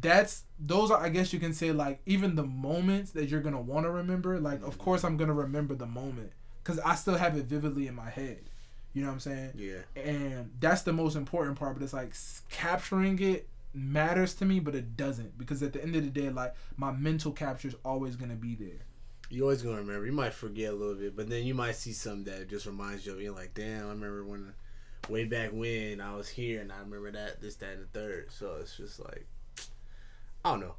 that's those are I guess you can say like even the moments that you're gonna want to remember. Like, of mm-hmm. course, I'm gonna remember the moment because I still have it vividly in my head. You know what I'm saying? Yeah. And that's the most important part. But it's like capturing it matters to me, but it doesn't because at the end of the day, like my mental capture is always gonna be there. You always gonna remember. You might forget a little bit, but then you might see something that just reminds you of you. Like, damn, I remember when, way back when I was here, and I remember that, this, that, and the third. So it's just like, I don't know.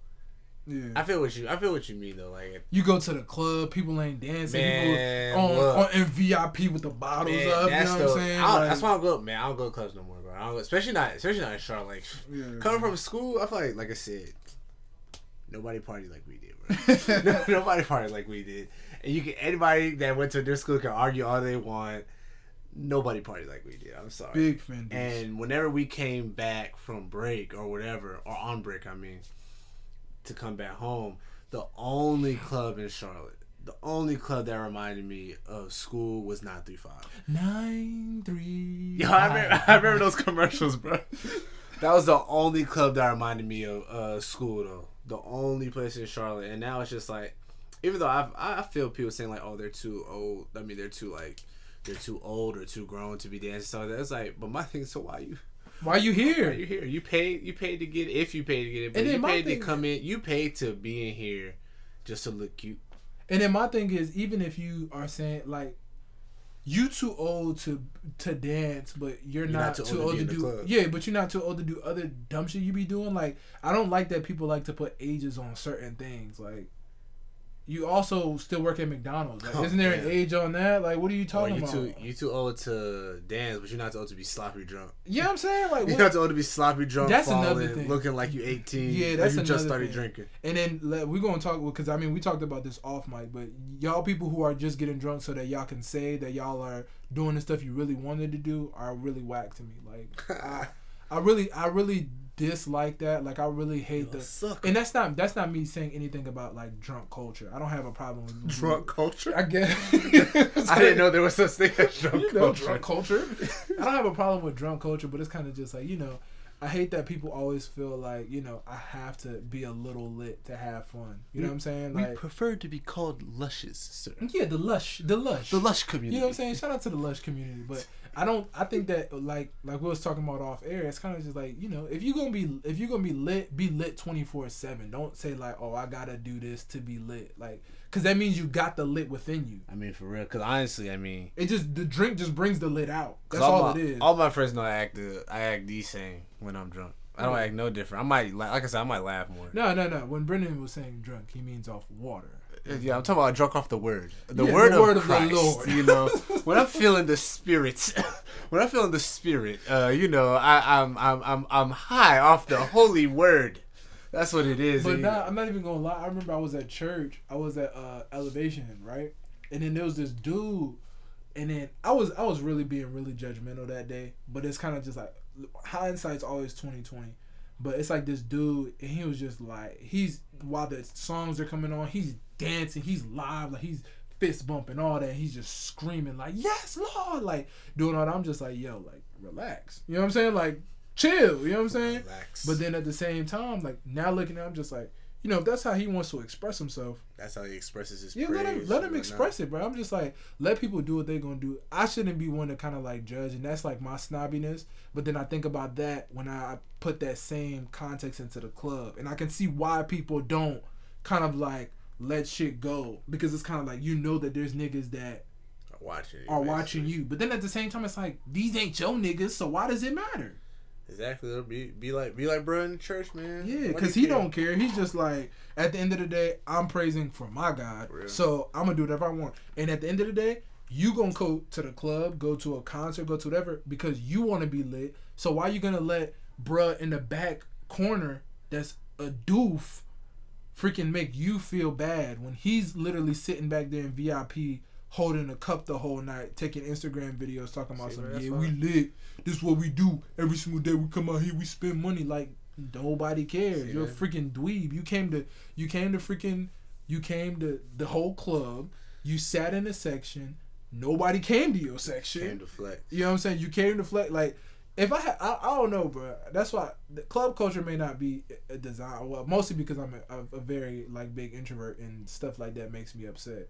Yeah. I feel what you. I feel what you mean though. Like, you go to the club, people ain't dancing, Man, people on, look. on in VIP with the bottles man, up. You know the. what I'm saying? Like, that's why I don't go. Man, I don't go to clubs no more, bro. I don't, especially not, especially not in Charlotte. Like, yeah. coming from school, I feel like, like I said, nobody partied like we did, bro. no, nobody partied like we did. And you can anybody that went to their school can argue all they want. Nobody party like we did. I'm sorry. big Fendi. And whenever we came back from break or whatever, or on break, I mean, to come back home, the only club in Charlotte, the only club that reminded me of school was 935. Nine three. Yo, I remember, I remember those commercials, bro. That was the only club that reminded me of uh, school, though. The only place in Charlotte, and now it's just like, even though I've, I feel people saying like, oh, they're too old. I mean, they're too like, they're too old or too grown to be dancing. So that's like, but my thing is, so why you, Why you here? why you here? You paid, you paid to get if you paid to get it, but And then you paid to come in. You paid to be in here, just to look cute. And then my thing is, even if you are saying like, you too old to to dance, but you're, not, too, old, to, be in do. Yeah, but you're not too old to do other dumb shit you be doing. Like, I don't like that people like to put ages on certain things. Like, you also still work at McDonald's. Like, Oh, isn't there an age on that? Like, what are you Or talking you about? too, you too old to dance, but you're not too old to be sloppy drunk. you know what I'm saying? Like, You're not too old to be sloppy drunk, That's falling, another thing. looking like you 18. Yeah, like that's you just started thing. drinking. And then let- we're gonna talk because I mean we talked about this off mic, but y'all people who are just getting drunk so that y'all can say that y'all are doing the stuff you really wanted to do are really whack to me. Like I, I really, I really dislike that. Like I really hate You a the. sucker. And that's not that's not me saying anything about like drunk culture. I don't have a problem with Drunk culture? I guess. I didn't know there was such thing as drunk you know, culture. drunk culture. I don't have a problem with drunk culture, but it's kind of just like you know, I hate that people always feel like you know I have to be a little lit to have fun. You know what I'm saying? Like prefer to be called luscious, sir. yeah, the lush, the lush, The lush community. You know what I'm saying? Shout out to the lush community, but I don't. I think that like like we was talking about off air. It's kind of just like you know if you gonna be if you gonna be lit, be lit twenty four seven. Don't say like oh I gotta do this to be lit, like because that means you got the lit within you. I mean, for real. Because honestly, I mean, It just the drink just brings the lit out. That's all, my, it is. All my friends know I act the I act the same when I'm drunk. I don't Yeah. act no different. I might, like I said, I might laugh more. No, no, no. When Brendan was saying drunk, he means off water. Yeah, I'm talking about I drunk off the word. The Yeah, word, the of, word of the Christ, Lord. You know, when I'm feeling the spirit, when I'm feeling the spirit, uh, you know, I, I'm I'm I'm I'm high off the holy word. That's what it is. But nah. I'm not even gonna lie. I remember I was at church. I was at uh, Elevation, right? And then there was this dude, and then I was I was really being really judgmental that day. But it's kind of just like hindsight's always twenty twenty. But it's like this dude, and he was just like he's while the songs are coming on, he's dancing, he's live, like he's fist bumping all that. He's just screaming like yes, Lord, like doing all that. I'm just like yo, like relax. You know what I'm saying? Like chill. You know what I'm saying? Relax. But then at the same time, like now looking at him, just like you know, if that's how he wants to express himself, that's how he expresses his yeah, let him let him express it, bro. I'm just like let people do what they're gonna do. I shouldn't be one to kind of like judge, and that's like my snobbiness. But then I think about that when I put that same context into the club, and I can see why people don't kind of like let shit go because it's kind of like you know that there's niggas that Watching you, are basically. watching you, but then at the same time, it's like these ain't your niggas, so why does it matter? Exactly. It'll Be be like be like bro in church, man. Yeah, Why do because he care? don't care. He's just like, at the end of the day, I'm praising for my God, For so I'm gonna do whatever I want. And at the end of the day, you gonna go to the club, go to a concert, go to whatever because you want to be lit. So why you gonna let bruh in the back corner that's a doof freaking make you feel bad when he's literally sitting back there in VIP holding a cup the whole night, taking Instagram videos talking about See, some yeah we lit. This is what we do every single day. We come out here, we spend money like nobody cares. See You're a freaking dweeb. You came to you came to freaking you came to the whole club. You sat in a section. Nobody came to your section. Came to flex. You know what I'm saying? You came to flex. Like, if I had, I, I don't know, bro. That's why the club culture may not be a design. Well, mostly because I'm a, a, very like big introvert and stuff like that makes me upset.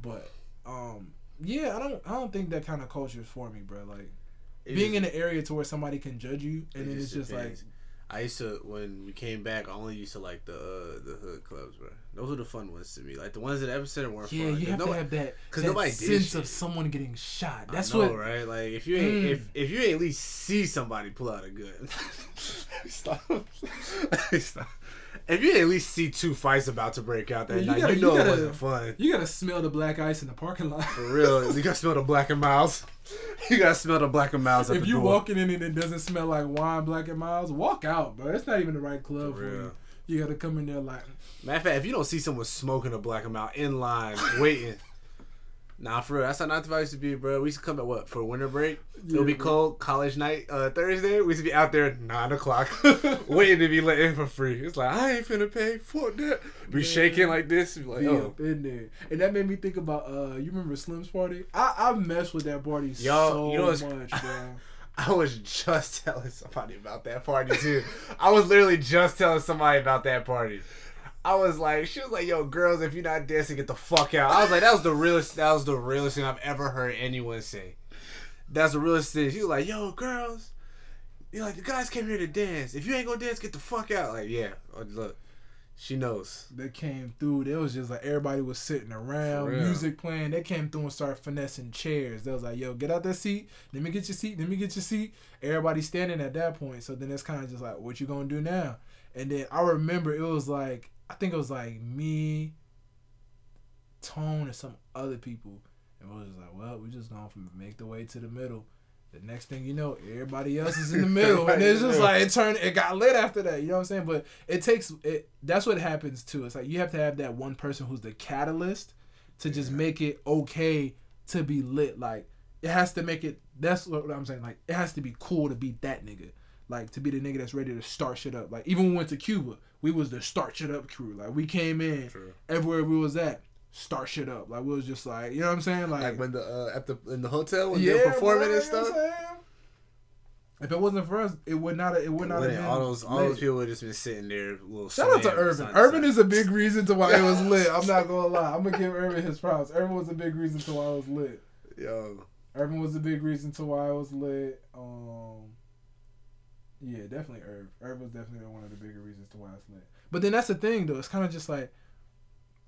But um, yeah, I don't, I don't think that kind of culture is for me, bro. Like It being in an area to where somebody can judge you and It then it's just just like, depends. I used to when we came back. I only used to like the uh, the hood clubs, bro. Those were the fun ones to me. Like the ones that at Epicenter weren't yeah, fun. you have nobody- to have that, 'cause that nobody sense of someone getting shot. That's know, what. right? Like if you ain't Mm. if if you ain't at least see somebody pull out a gun. Stop. Stop. If you at least see two fights about to break out that Yeah, you night, gotta- you you know gotta- it wasn't fun. You gotta smell the black ice in the parking lot. For real, you gotta smell the Black and Milds. You gotta smell the Black and Milds at if you door. walking in and it doesn't smell like wine, Black and Milds, walk out, bro. It's not even the right club For for, you. real. You gotta come in there like, Matter of fact, if you don't see someone smoking a black and mild in line waiting, nah, for real, that's how not the used to be, bro. We used to come at what for winter break. It'll be bro. cold, college night, uh, Thursday. We used to be out there at nine o'clock, waiting to be let in for free. It's like I ain't finna pay for that. Be Yeah. shaking like this, be like, be oh, up in there. And that made me think about, uh, you remember Slim's party? I I messed with that party Yo, so you know what's- much, bro. I was just telling somebody about that party too. I was literally just telling somebody about that party. I was like, she was like, "Yo, girls, if you're not dancing, get the fuck out." I was like, "That was the realest. That was the realest thing I've ever heard anyone say." That's the realest thing. She was like, "Yo, girls, you're like the guys came here to dance. If you ain't gonna dance, get the fuck out." Like, yeah, look, she knows. They came through. They was just like everybody was sitting around, music playing. They came through and started finessing chairs. They was like, "Yo, get out that seat. Let me get your seat. Let me get your seat." Everybody standing at that point. So then it's kind of just like, "What you gonna do now?" And then I remember it was like I think it was like me, Tone, and some other people, and we was just like, "Well, we're just gonna make the way to the middle." The next thing you know, everybody else is in the middle, and it's just like it turned. It got lit after that. You know what I'm saying? But it takes it. That's what happens too. It's like you have to have that one person who's the catalyst to just Yeah. make it okay to be lit. Like it has to make it. That's what I'm saying. Like it has to be cool to be that nigga. Like to be the nigga that's ready to start shit up. Like even when we went to Cuba, we was the start shit up crew. Like we came in True. everywhere we was at, start shit up. Like we was just like, you know what I'm saying? Like, Like when the uh, at the in the hotel when they're performing bro, and you know stuff. what I'm? If it wasn't for us, it would not. It would not have been. all those all lit. those people would just been sitting there. Little Shout out to Urban. Urban is a big reason to why it was lit. I'm not gonna lie. I'm gonna give Urban his props. Urban was a big reason to why it was lit. yo. Urban was a big reason to why it was lit. Um, yeah, definitely Urb. Urb was definitely one of the bigger reasons to why I lit. But then that's the thing, though. It's kind of just like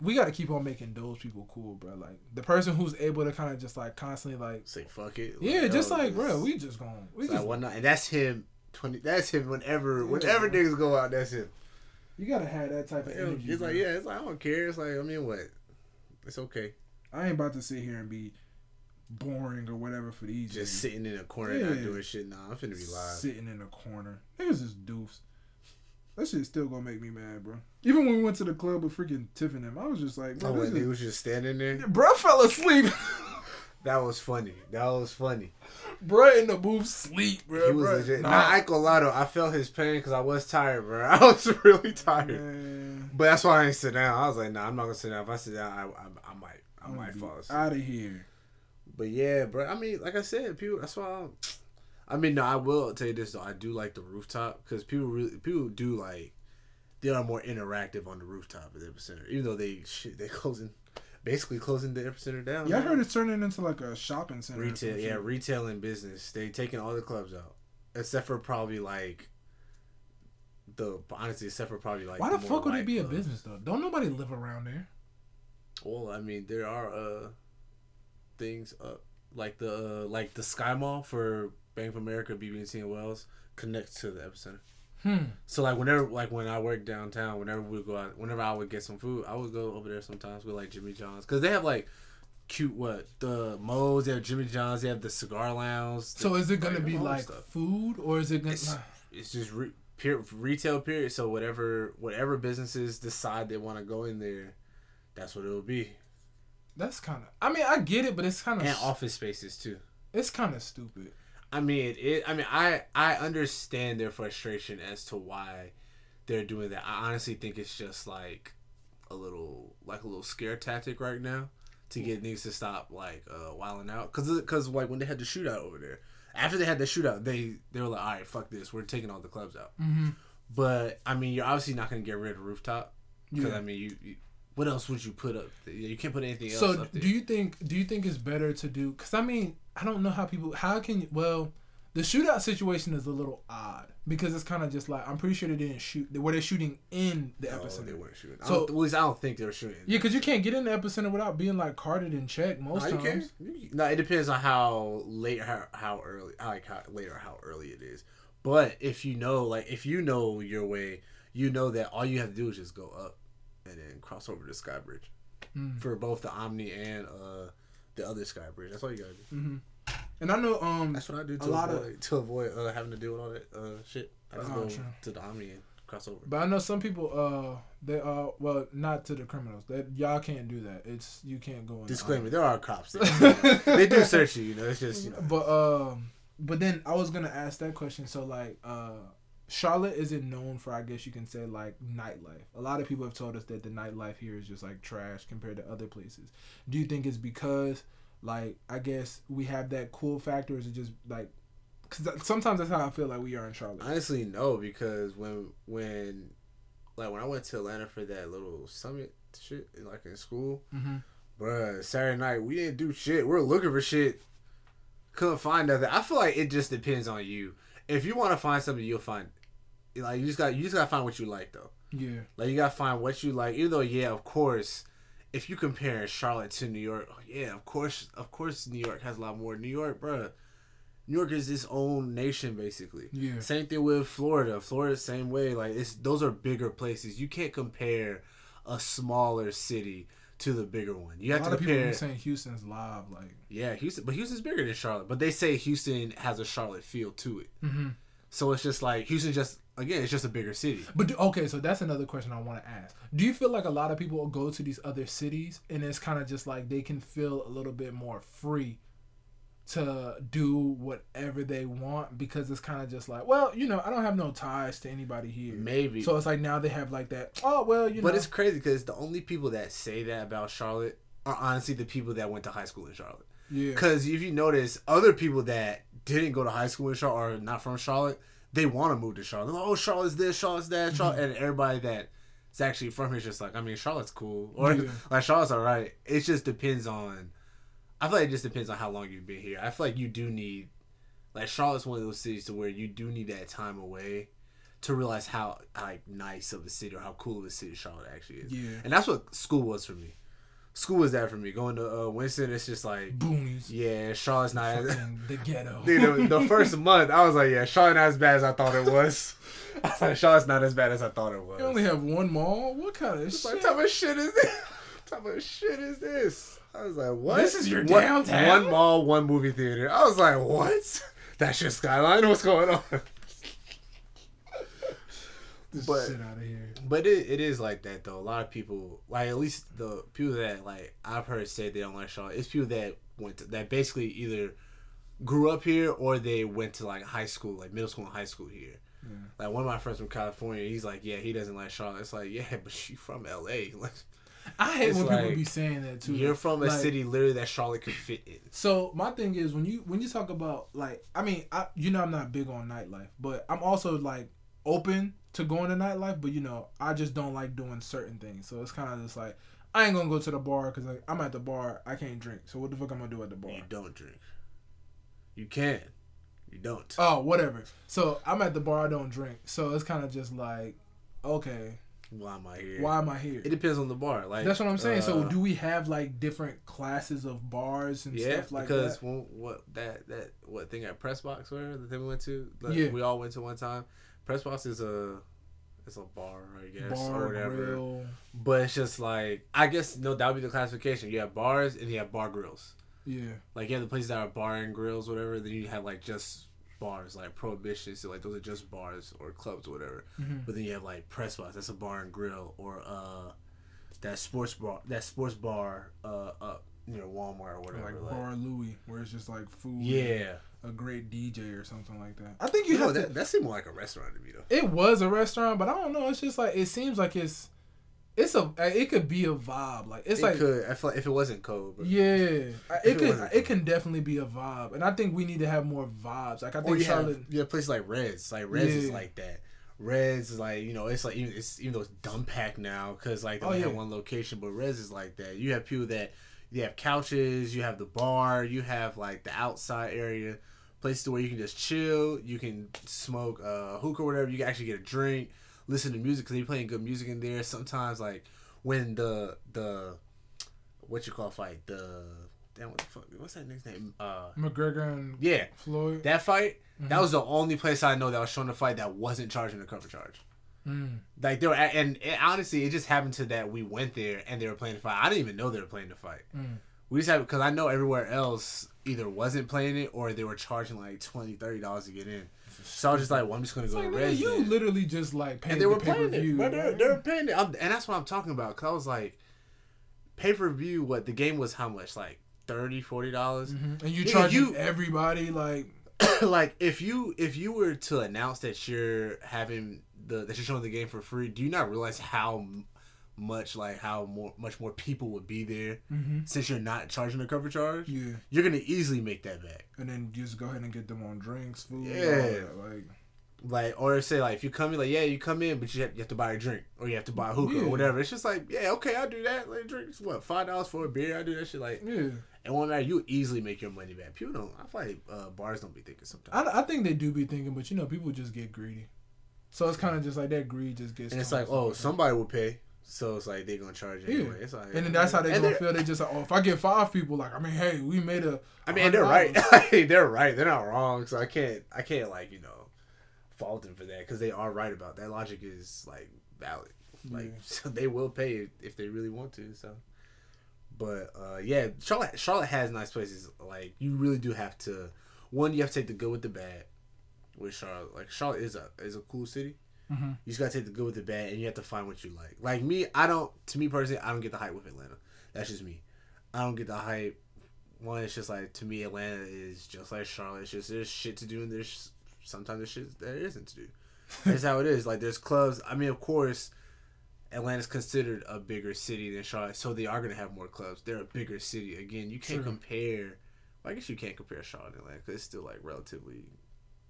we got to keep on making those people cool, bro. Like the person who's able to kind of just like constantly like, Say fuck it. yeah, Like, just yo, like, bro, we just going, we just, like one night, and that's him. Twenty. That's him. Whenever, Yeah, whenever bro. niggas go out, that's him. you gotta have that type of energy. It's like bro. yeah. It's like I don't care. It's like I mean what? It's okay. I ain't about to sit here and be boring or whatever for these. Just niggas. sitting in a corner not doing shit. Nah, I'm finna be live. Sitting in a corner. Niggas just doofs. That shit still gonna make me mad, bro. Even when we went to the club with freaking Tiff and them, I was just like, bro, Oh, when he was just standing there. bro fell asleep. That was funny. That was funny. bro in the booth sleep, bro. He was bro. legit. Nah, Nah, I ain't gonna lie though. I felt his pain because I was tired, bro. I was really tired. man. But that's why I didn't sit down. I was like, nah, I'm not gonna sit down. If I sit down, I, I, I might, I might fall asleep. out of here. But yeah, bro. I mean, like I said, people. That's why. I'm, I mean, no, I will tell you this though. I do like the rooftop because people really, people do like. They are more interactive on the rooftop at the epicenter, even though they shit they closing, basically closing the epicenter down. Yeah, I heard it's turning into like a shopping center. retail. Yeah, retail and business. They taking all the clubs out, except for probably like. The honestly, except for probably like. Why the more fuck would it be a business though? Don't nobody live around there. Well, I mean, there are uh things up like the uh, like the Sky Mall for Bank of America, BB&T and Wells connects to the epicenter. Hmm. So like whenever like when I work downtown, whenever we go out, whenever I would get some food, I would go over there sometimes with like Jimmy John's because they have like cute what the Mo's, they have Jimmy John's, they have the cigar lounge. So is it gonna like, be like stuff. food or is it gonna? It's, it's just re- pure retail period. So whatever whatever businesses decide they want to go in there, that's what it will be. That's kind of. I mean, I get it, but it's kind of. and office spaces too. It's kind of stupid. I mean, it. I mean, I I understand their frustration as to why they're doing that. I honestly think it's just like a little like a little scare tactic right now to get niggas to stop like uh wilding out. Cause cause like when they had the shootout over there, after they had the shootout, they they were like, all right, fuck this, we're taking all the clubs out. Mm-hmm. But I mean, you're obviously not gonna get rid of rooftop because Yeah. I mean, you, you what else would you put up? there? You can't put anything else So do you think do you think it's better to do? Because I mean, I don't know how people. How can? Well, the shootout situation is a little odd because it's kind of just like I'm pretty sure they didn't shoot. Were they shooting in the epicenter? they weren't shooting. I So- don't, at least I don't think they were shooting. Yeah, because you can't get in the epicenter without being like carded and checked most No, times. No, it depends on how late, how, how early, like how late or how early it is. But if you know, like if you know your way, you know that all you have to do is just go up and then cross over the sky bridge Mm. for both the Omni and uh the other sky bridge. That's all you gotta do. hmm And I know um That's what I do to A lot of- avoid to avoid uh, having to deal with all that uh shit. I just Oh, go true. to the Omni and cross over. But I know some people, uh, they uh, well, not to the criminals. That y'all can't do that. It's you can't go in. the Disclaimer: army. There are cops. There. they do search you. You know, it's just you know. But um, but then I was gonna ask that question. So like, uh, Charlotte isn't known for, I guess you can say, like nightlife. A lot of people have told us that the nightlife here is just like trash compared to other places. Do you think it's because, like, I guess we have that cool factor? Or is it just like, because sometimes that's how I feel like we are in Charlotte. Honestly, no, because when when like when I went to Atlanta for that little summit shit, like in school, Mm-hmm. bruh, Saturday night we didn't do shit. We are looking for shit, couldn't find nothing. I feel like it just depends on you. If you want to find something, you'll find. Like you just got you just gotta find what you like though. Yeah. Like you gotta find what you like. Even though, yeah, of course, if you compare Charlotte to New York, oh, yeah, of course, of course, New York has a lot more. New York, bruh, New York is its own nation basically. Yeah. Same thing with Florida. Florida, same way. Like it's those are bigger places. You can't compare a smaller city to the bigger one. You A have lot to of people compare. saying Houston's live, like. yeah, Houston, but Houston's bigger than Charlotte. But they say Houston has a Charlotte feel to it. Mm-hmm. So it's just like Houston, just again, it's just a bigger city. But do, okay, so that's another question I want to ask. Do you feel like a lot of people go to these other cities and it's kind of just like they can feel a little bit more free to do whatever they want because it's kind of just like, well, you know, I don't have no ties to anybody here. Maybe. So it's like now they have like that. Oh well, you but know. it's crazy because the only people that say that about Charlotte are honestly the people that went to high school in Charlotte. yeah. Because if you notice, other people that didn't go to high school in Charlotte or not from Charlotte, they want to move to Charlotte. Like, oh, Charlotte's this, Charlotte's that, mm-hmm. Charlotte, and everybody that's actually from here is just like, I mean, Charlotte's cool, or Yeah. like Charlotte's all right. It just depends on. I feel like it just depends on how long you've been here. I feel like you do need, like Charlotte's one of those cities to where you do need that time away to realize how like nice of a city or how cool of a city Charlotte actually is. Yeah. And that's what school was for me. School was that for me. Going to uh, Winston, it's just like, Boonies. yeah, Charlotte's not. Fucking the ghetto. Dude, the, the first month, I was like, yeah, Charlotte not as bad as I thought it was. I was like, Charlotte's not as bad as I thought it was. You only have one mall. What kind of It's shit? like, what type of shit is this? What type of shit is this? I was like, what? This is your downtown? One mall, one movie theater. I was like, what? That's your skyline? What's going on? But- shit out of here. But it, it is like that though. A lot of people, like at least the people that like I've heard say they don't like Charlotte, it's people that went to, that basically either grew up here or they went to like high school, like middle school and high school here. Yeah. Like one of my friends from California, he's like, yeah, he doesn't like Charlotte. It's like, yeah, but she from LA. Like I hate It's when people like, be saying that too. you're from a Like, city literally that Charlotte could fit in. So my thing is when you when you talk about like I mean I you know I'm not big on nightlife, but I'm also like open to going to nightlife, but you know I just don't like doing certain things. So it's kind of just like I ain't gonna go to the bar because like, I'm at the bar, I can't drink. So what the fuck I'm gonna do at the bar? You don't drink. You can. You don't. Oh, whatever. So I'm at the bar, I don't drink. So it's kind of just like, okay, Why am I here? why am I here? It depends on the bar. Like That's what I'm saying. so uh, do we have like different classes of bars and Yeah, stuff like because that? when, what that that what thing at Pressbox where the thing we went to, like, Yeah. we all went to one time. Pressbox is a it's a bar, I guess, or whatever. grill. But it's just like I guess no, that would be the classification. You have bars and you have bar grills. Yeah. Like you have the places that are bar and grills, whatever. Then you have like just bars, like prohibition. So like those are just bars or clubs, or whatever. Mhm. But then you have like press box that's a bar and grill, or uh, that sports bar, that sports bar, uh, up near Walmart or whatever. like like- Bar Louie, where it's just like food. yeah, a great DJ or something like that. I think you you know have to. that that seemed more like a restaurant to me though. It was a restaurant, but I don't know. It's just like it seems like it's it's a it could be a vibe. Like it's it like could. I feel like if it wasn't cold, but, yeah, it it could it can definitely be a vibe, and I think we need to have more vibes. Like I Or think you Charlotte. have, you have places like Reds. Like Reds is like that. Reds is like you know it's like even it's even though it's dumb packed now because like they Oh, only have yeah. one location, but Reds is like that. You have people that you have couches, you have the bar, you have like the outside area, places where you can just chill, you can smoke uh, hookah or whatever. You can actually get a drink, listen to music because they're playing good music in there. Sometimes like when the the what you call fight the damn what the fuck what's that nigga's name uh McGregor and yeah Floyd. that fight, Mm-hmm. that was the only place I know that was showing a fight that wasn't charging a cover charge. Mm. Like they were, at, and it, honestly, it just happened to that we went there and they were playing the fight. I didn't even know they were playing the fight. Mm. We just had because I know everywhere else either wasn't playing it or they were charging like 20 30 dollars to get in. So I was just like, well, I'm just gonna go to like, Reds. you literally just like paid and they were pay per playing it, view. but they're, they're paying it, I'm, and that's what I'm talking about. Cause I was like, pay per view. What the game was? How much? Like 30 dollars. 40 dollars. Mm-hmm. and you charge you- everybody like like if you if you were to announce that you're having the that you're showing the game for free, do you not realize how much like how more much more people would be there Mhm. since you're not charging a cover charge? yeah, You're gonna easily make that back. and then just go ahead and get them on drinks, food, Yeah. like Like or say like if you come in like yeah you come in but you have, you have to buy a drink or you have to buy a hookah Yeah. or whatever. It's just like yeah okay I'll do that. Like drinks what five dollars for a beer I do that shit like yeah. it won't matter. You easily make your money back. People don't. I feel like uh, bars don't be thinking sometimes. I, I think they do be thinking, but you know, people just get greedy. So it's kind of just like that greed just gets. And it's like, oh, somebody will pay. So it's like they're gonna charge Yeah. anyway. It's like, And then that's how they gonna feel. They just like, oh, if I get five people, like, I mean, hey, we made a. I mean, they're right. they're right. They're not wrong. So I can't, I can't like you know, fault them for that because they are right about that. Logic is like valid. Like Yeah. so they will pay it if they really want to. So, but uh, yeah, Charlotte, Charlotte has nice places. Like you really do have to. One, you have to take the good with the bad. With Charlotte, like Charlotte is a is a cool city. Mhm. You just gotta take the good with the bad, and you have to find what you like. Like me, I don't. To me personally, I don't get the hype with Atlanta. That's just me. I don't get the hype. One, it's just like to me, Atlanta is just like Charlotte. It's just there's shit to do, and there's sometimes there's shit that isn't to do. That's how it is. Like there's clubs. I mean, of course, Atlanta's considered a bigger city than Charlotte, so they are gonna have more clubs. They're a bigger city. Again, you can't True. compare. Well, I guess you can't compare Charlotte and Atlanta because it's still like relatively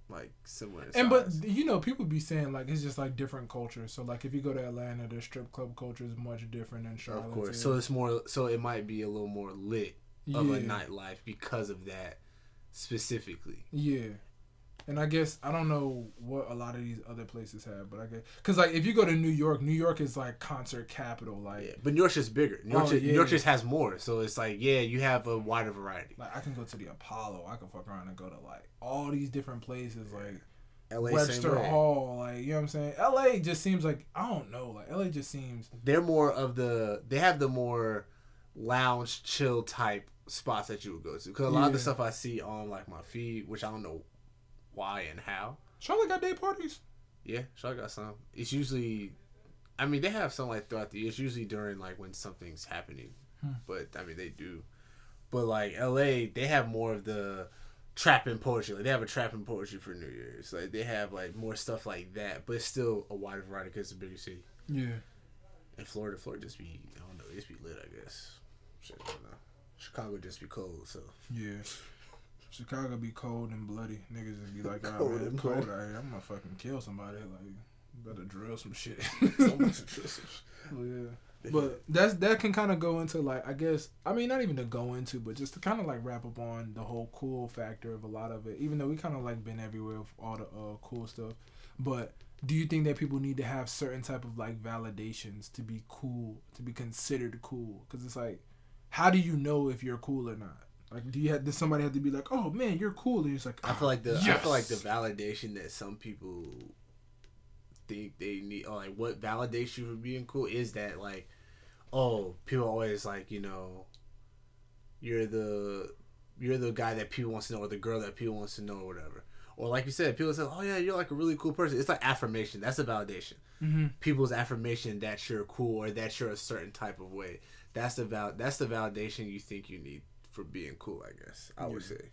like similar. And but you know, people be saying like it's just like different cultures. So like if you go to Atlanta, the strip club culture is much different than Charlotte. Of course. is. So it's more. So it might be a little more lit of a nightlife because of that specifically. Yeah. And I guess I don't know what a lot of these other places have, but I guess because like if you go to New York, New York is like concert capital. Like Yeah. But New York's just bigger. New York, Oh, just, yeah. New York just has more. So it's like yeah, you have a wider variety. like I can go to the Apollo. I can fuck around and go to like all these different places, like LA Webster. Hall. Like you know what I'm saying. L.A. just seems like I don't know. Like L.A. just seems They're more of the. They have the more lounge, chill type spots that you would go to. Because a lot of the stuff I see on like my feed, which I don't know why and how. Charlotte got day parties. Yeah, Charlotte got some. It's usually, I mean, they have some like throughout the year. It's usually during like when something's happening, Hmm. but I mean they do. But like L.A., they have more of the trap and poetry. Like they have a trap and poetry for New Year's. Like they have like more stuff like that, but it's still a wider variety because it's a bigger city. Yeah. And Florida, Florida just be I don't know, it just be lit. I guess. Shit, I don't know. Chicago just be cold. So Yeah. Chicago be cold and bloody. Niggas just be like, oh Cold man, it's cold out here. I'm gonna fucking kill somebody. Like, better drill some shit. much. yeah. But that's that can kind of go into like I guess I mean not even to go into but just to kind of like wrap up on the whole cool factor of a lot of it even though we kind of like been everywhere with all the uh, cool stuff but do you think that people need to have certain type of like validations to be cool to be considered cool because it's like how do you know if you're cool or not like do you have does somebody have to be like oh man you're cool and it's like I feel like the I feel like the validation that some people think they need or like what validates you for being cool is that like oh people always like you know you're the you're the guy that people wants to know or the girl that people wants to know or whatever or like you said, people say, "Oh yeah, you're like a really cool person." It's like affirmation. That's a validation. Mm-hmm. People's affirmation that you're cool or that you're a certain type of way. That's the val. That's the validation you think you need for being cool. I guess I would Yeah. say.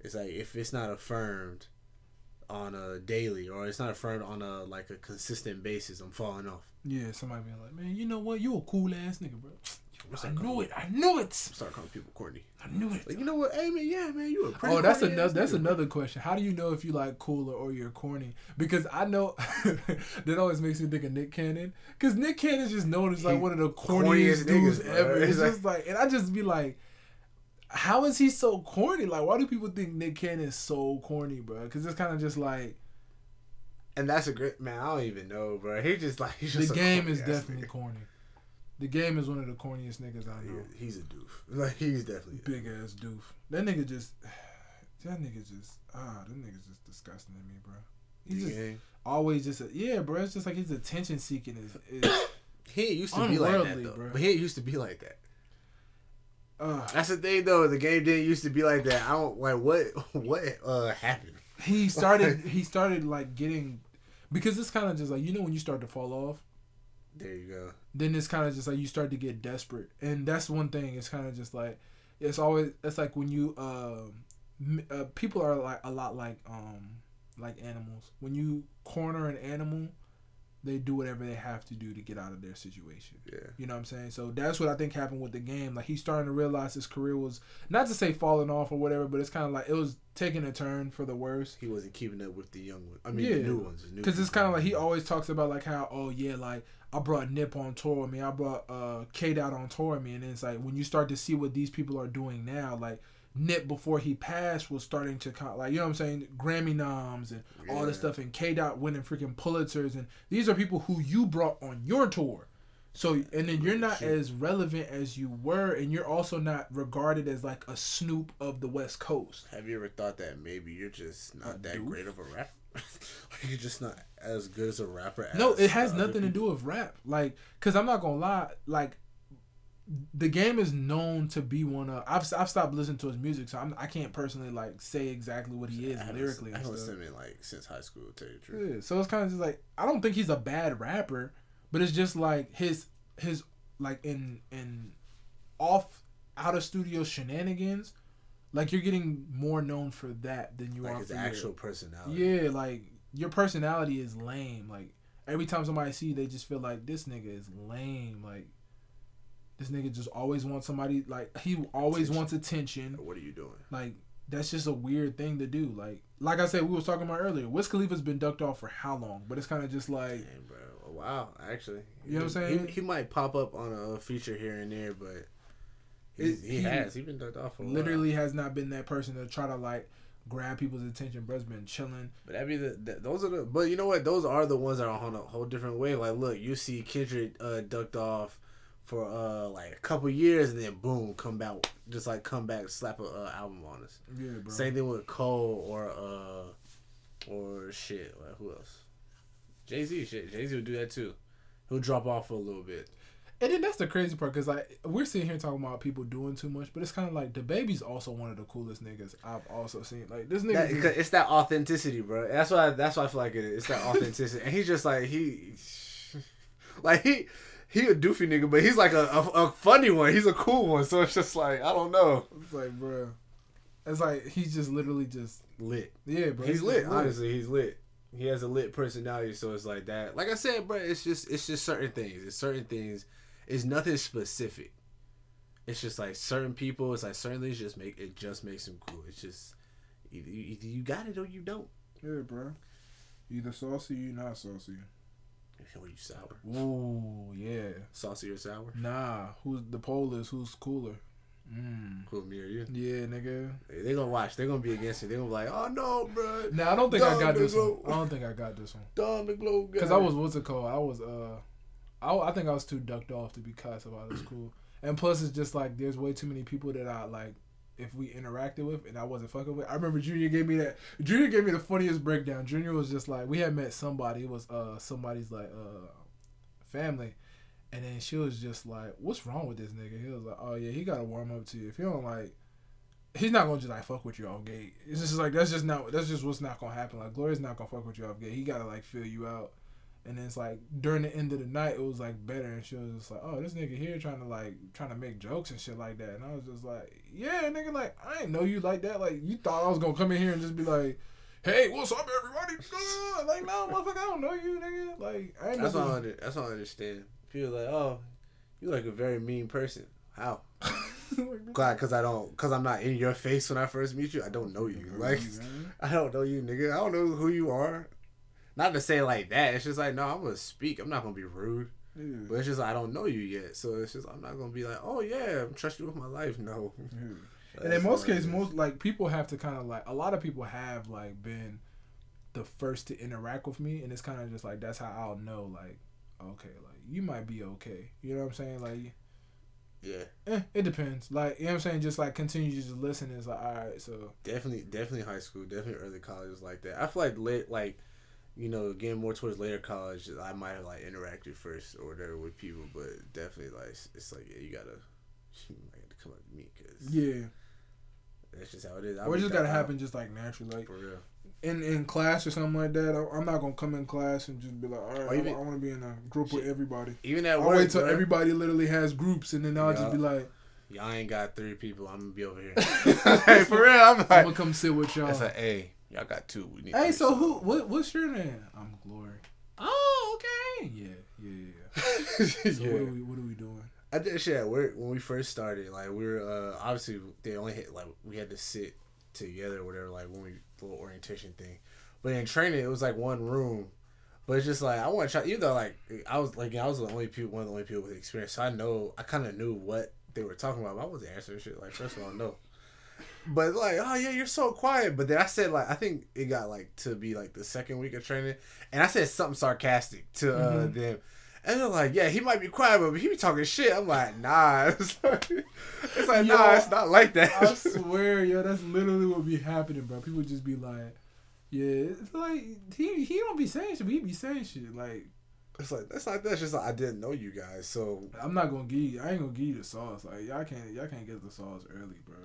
It's like if it's not affirmed on a daily or it's not affirmed on a like a consistent basis, I'm falling off. Yeah, somebody being like, man, you know what? You a cool ass nigga, bro. I knew it. I knew it. Start calling people corny. I knew it. Like you know what? Hey man, yeah man, you a oh, pretty. Oh, that's another that's nigga, another question. How do you know if you like cooler or you're corny? Because I know that always makes me think of Nick Cannon. Because Nick Cannon's just known as like He- one of the corniest corniest, dudes niggas, bro. ever. It's It's like- just like, and I just be like, how is he so corny? Like, why do people think Nick Cannon is so corny, bro? Because it's kind of just like And that's a great man. I don't even know, bro. He just like he's just the game is definitely nigga. corny. The game is one of the corniest niggas I know. He- He's a doof. Like he's definitely. Big ass doof. That nigga just, that nigga just, ah, that nigga's just disgusting to me, bro. He's just Yeah. always just, a, yeah, bro. It's just like his attention seeking is, is He used to be like that though. bro. But he used to be like that. Uh, That's the thing though. The game didn't used to be like that. I don't like what what uh happened. he started, he started like getting, because it's kind of just like you know when you start to fall off, There you go. then it's kind of just like you start to get desperate, and that's one thing. It's kind of just like it's always it's like when you um m- uh, people are like a lot like um like animals. When you corner an animal, they do whatever they have to do to get out of their situation. Yeah. You know what I'm saying? So that's what I think happened with the game. Like he's starting to realize his career was not to say falling off or whatever, but it's kind of like it was taking a turn for the worse. He wasn't keeping up with the young ones. I mean, Yeah. the new ones. Because it's kind of like he always talks about like how oh yeah like I brought Nip on tour with me, I brought uh K Dot on tour with me, and then it's like when you start to see what these people are doing now, like Nip before he passed was starting to kind like you know what I'm saying Grammy noms and all this stuff, and K Dot winning freaking Pulitzers, and these are people who you brought on your tour. So and then you're not Shit. as relevant as you were, and you're also not regarded as like a Snoop of the West Coast. Have you ever thought that maybe you're just not A that doof? great of a rapper? you're just not as good as a rapper. As No, it has nothing to do with rap. Like, cause I'm not gonna lie, like, the game is known to be one of. I've I've stopped listening to his music, so I'm, I can't personally like say exactly what he is I lyrically. I and haven't stuff. listened to him like since high school. To tell you the truth. Yeah, so it's kind of just like I don't think he's a bad rapper, but it's just like his his like in in off out of studio shenanigans. Like you're getting more known for that than you Like are his for your- actual personality. yeah, like your personality is lame. Like every time somebody see, you, they just feel like this nigga is lame. Like this nigga just always wants somebody. Like he always Attention. wants attention. What are you doing? Like that's just a weird thing to do. Like like I said, we was talking about earlier. Wiz Khalifa's been ducked off for how long? But it's kind of just like Dang, bro. Oh, Wow, actually. You know what I'm saying? He, might pop up on a feature here and there, but he, he has. He's been ducked off for a while. literally has not been that person to try to like grab people's attention. Bro's been chilling. But that be the, the those are the. But you know what? Those are the ones that are on a whole different way. Like, look, you see Kendrick uh, ducked off for uh like a couple years, and then boom, come back, just like come back, slap a uh, album on us. Yeah, bro. Same thing with Cole or uh or shit. Like who else? Jay Z. Shit, Jay Z would do that too. He'll drop off for a little bit. And then that's the crazy part because like we're sitting here talking about people doing too much, but it's kind of like the baby's also one of the coolest niggas I've also seen. Like this nigga, That, it's that authenticity, bro. That's why. That's why I feel like it is. It's that authenticity, and he's just like he, like he, he a doofy nigga, but he's like a, a, a funny one. He's a cool one. So it's just like I don't know, it's like, bro, it's like he's just literally just lit. yeah, bro. he's just lit. Honestly, he's lit. He has a lit personality, so it's like that. Like I said, bro, it's just it's just certain things. It's certain things. It's nothing specific. It's just like certain people. It's like certain things just make it just makes him cool. It's just either you, either you got it or you don't. Yeah, bro. Either saucy, you not saucy. Or you sour, Ooh, yeah. saucy or sour. Nah, who's the poll is who's cooler? Mm. Cool, me or you. Yeah, nigga. They, they gonna watch. They gonna be against it. They gonna be like, oh no, bro. Nah, I don't think I got this one. I don't think I got this one. Don McGlow. Cause I was what's it called? I was uh, I, I think I was too ducked off to be cussed about this cool. And plus, it's just like there's way too many people that I like. If we interacted with and I wasn't fucking with, I remember Junior gave me that. Junior gave me the funniest breakdown. Junior was just like, we had met somebody. It was uh somebody's like uh family, and then she was just like, "What's wrong with this nigga?" He was like, "Oh yeah, he got to warm up to you. If you don't like, he's not gonna just like fuck with you off gate. It's just like that's just not that's just what's not gonna happen. Like Gloria's not gonna fuck with you off gate. He gotta like fill you out. And then it's like during the end of the night, it was like better, and she was just like, "Oh, this nigga here trying to like trying to make jokes and shit like that." And I was just like, "Yeah, nigga, like I didn't know you like that. Like you thought I was gonna come in here and just be like, hey, what's up, everybody? like no, motherfucker, I don't know you, nigga. Like I ain't That's know what I under, that's what I understand. People like, oh, you like a very mean person. How? Glad, cause I don't, cause I'm not in your face when I first meet you. I don't know you. Like, I don't know you, nigga. I don't know who you are. Not to say like that. It's just like, no, I'm gonna speak. I'm not gonna be rude. But it's just I don't know you yet, so it's just I'm not gonna be like, oh yeah, I'm trust you with my life. No. And in most cases, most like people have to kind of like a lot of people have like been the first to interact with me, and it's kind of just like that's how I'll know like okay, like you might be okay. You know what I'm saying? Like yeah, eh, it depends. Like you know what I'm saying? Just like continue to just listen. It's like all right, so definitely, definitely high school, definitely early college was like that. I feel like late, like you know, getting more towards later college, I might have like interacted first or whatever with people, but definitely like it's like yeah, you gotta, you to come up to me because yeah, that's just how it is. I or it just gotta happen just like naturally. Like for real. in in class or something like that. I- I'm not gonna come in class and just be like, all right, even- I, want to be in a group with everybody. Even at I'll work, wait till bro, everybody literally has groups, and then I'll just be like, y'all ain't got three people. I'm gonna be over here. hey, for real, I'm I'm gonna come sit with y'all. it's like, hey, y'all got two. We need. Hey, three, so who? What? What's your name? I'm Glory. Oh, okay. Yeah, yeah, yeah. yeah. So yeah. what are we? What are we doing? I did shit at work when we first started. Like we were uh, obviously they only hit like we had to sit together or whatever. Like when we little orientation thing, but in training it was like one room. But it's just like I want to try. Even though like I was like I was the only people, one of the only people with experience, so I know I kind of knew what they were talking about. But I wasn't answering shit. Like first of all, no. But like, oh yeah, you're so quiet. But then I said like I think it got like to be like the second week of training, and I said something sarcastic to uh, Mhm. them. And they're like, yeah, he might be quiet, but he be talking shit. I'm like, nah. It's like, it's like Yo, nah, it's not like that. I swear, yo, that's literally what be happening, bro. People just be like, yeah, it's like he he don't be saying shit, but he be saying shit. Like it's like that's not that. It's just like I didn't know you guys, so I'm not gonna give you. I ain't gonna give you the sauce. Like y'all can't y'all can't get the sauce early, bro.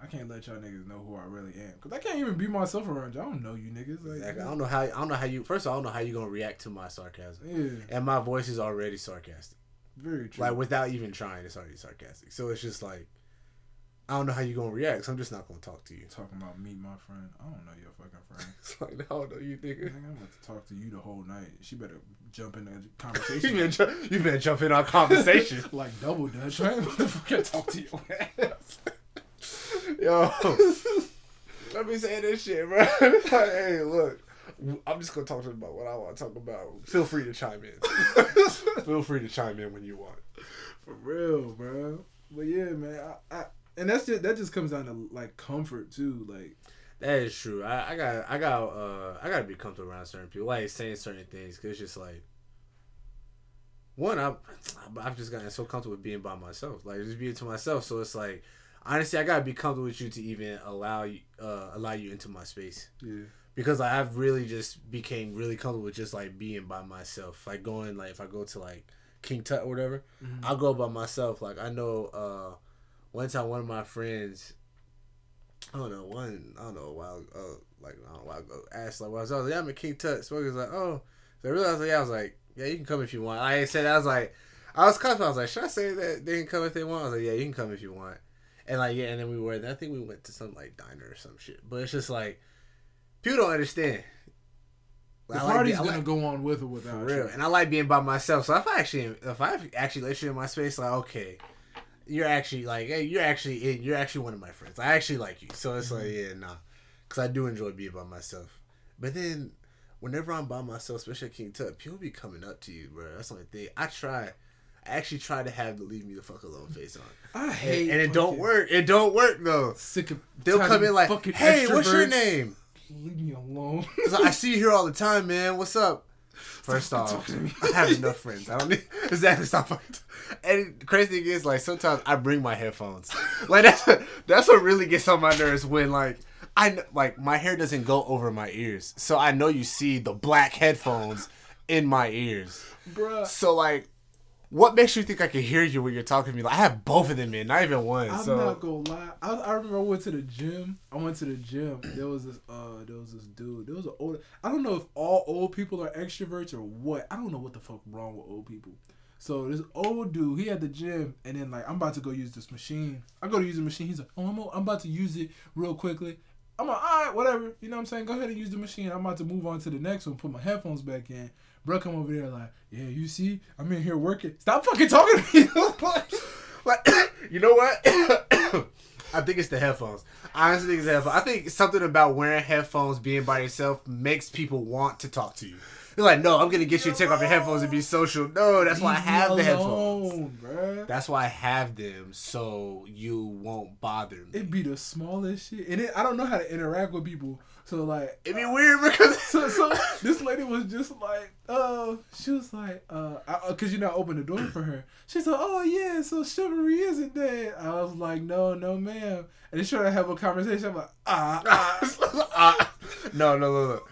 I can't let y'all niggas know who I really am, cause I can't even be myself around y'all. I don't know you niggas. Like, exactly. I don't know how. I don't know how you. First of all, I don't know how you gonna react to my sarcasm, Yeah, and my voice is already sarcastic. very true. Like without even trying, it's already sarcastic. So it's just like I don't know how you gonna react. So I'm just not gonna talk to you. Talking about meet my friend. I don't know your fucking friend. It's like I don't know you, Nigga. I'm about to talk to you the whole night. She better jump in the you conversation. been ju- you been jumping on conversation. like double dutch. I ain't motherfucking talk to your ass. Yo, let me say this shit, bro. Like, hey, look, I'm just gonna talk to them about what I want to talk about. Feel free to chime in. Feel free to chime in when you want. For real, bro. But yeah, man. I, I and that's just that just comes down to like comfort too. Like That is true. I, I got I got uh I gotta be comfortable around certain people, like saying certain things, cause it's just like one I I've just gotten so comfortable with being by myself, like just being to myself. So it's like honestly, I gotta be comfortable with you to even allow you uh allow you into my space. yeah, because like, I've really just became really comfortable with just like being by myself. Like going like if I go to like King Tut or whatever, Mhm. I'll go by myself. Like I know uh one time one of my friends I don't know, one I don't know a while uh like I don't know a while ago asked like well, I was like, Yeah, I'm at King Tut. So was like, Oh so I realized like, yeah, I was like, Yeah, you can come if you want. I said I was like I was confident, I was like, Should I say that they can come if they want? I was like, Yeah, you can come if you want. And like yeah, and then we were I think we went to some like diner or some shit. But it's just like people don't understand. the I party's gonna like- go on with or for without real, you. and I like being by myself. So if I actually, if I actually let you in my space, like okay, you're actually like, hey, you're actually, in, you're actually one of my friends. I actually like you. So it's like, mm-hmm. yeah, nah, because I do enjoy being by myself. But then, whenever I'm by myself, especially at King Tut, people be coming up to you, bro. That's the only thing. I try. Actually try to have the leave me the fuck alone face on, I hate and it don't work. It don't work though. Sick of They'll come in like, hey, what's your name? Leave me alone. Like, I see you here all the time, man. What's up? First off. I have enough friends. I don't need exactly stop fucking. And crazy thing is, like sometimes I bring my headphones. Like that's that's what really gets on my nerves when like I like my hair doesn't go over my ears, so I know you see the black headphones in my ears. Bruh. So like what makes you think I can hear you when you're talking to me? Like I have both of them in, not even one. I'm so not gonna lie. I, I remember I went to the gym. I went to the gym. There was this uh there was this dude. There was an old I don't know if all old people are extroverts or what. I don't know what the fuck wrong with old people. So this old dude, he had the gym, and then like I'm about to go use this machine. I go to use the machine. He's like, oh, I'm, I'm about to use it real quickly. I'm like, all right, whatever. You know what I'm saying? Go ahead and use the machine. I'm about to move on to the next one. Put my headphones back in. Bro, come over there like, yeah, you see, I'm in here working. Stop fucking talking to me. like, you know what? I think it's the headphones. I honestly think it's the headphones. I think something about wearing headphones, being by yourself, makes people want to talk to you. You're like, no, I'm gonna get you to take off your headphones and be social. No, that's why I have the headphones. Bruh. That's why I have them, so you won't bother me. It'd be the smallest shit, and it, I don't know how to interact with people. So like, It'd be weird because so so this lady was just like, uh, she was like, uh, I, uh, cause you know, I opened the door for her. She's like, oh yeah, so chivalry isn't dead. I was like, no, no, ma'am. And then she tried to have a conversation. I'm like, ah, ah. Ah, no, no, no, no.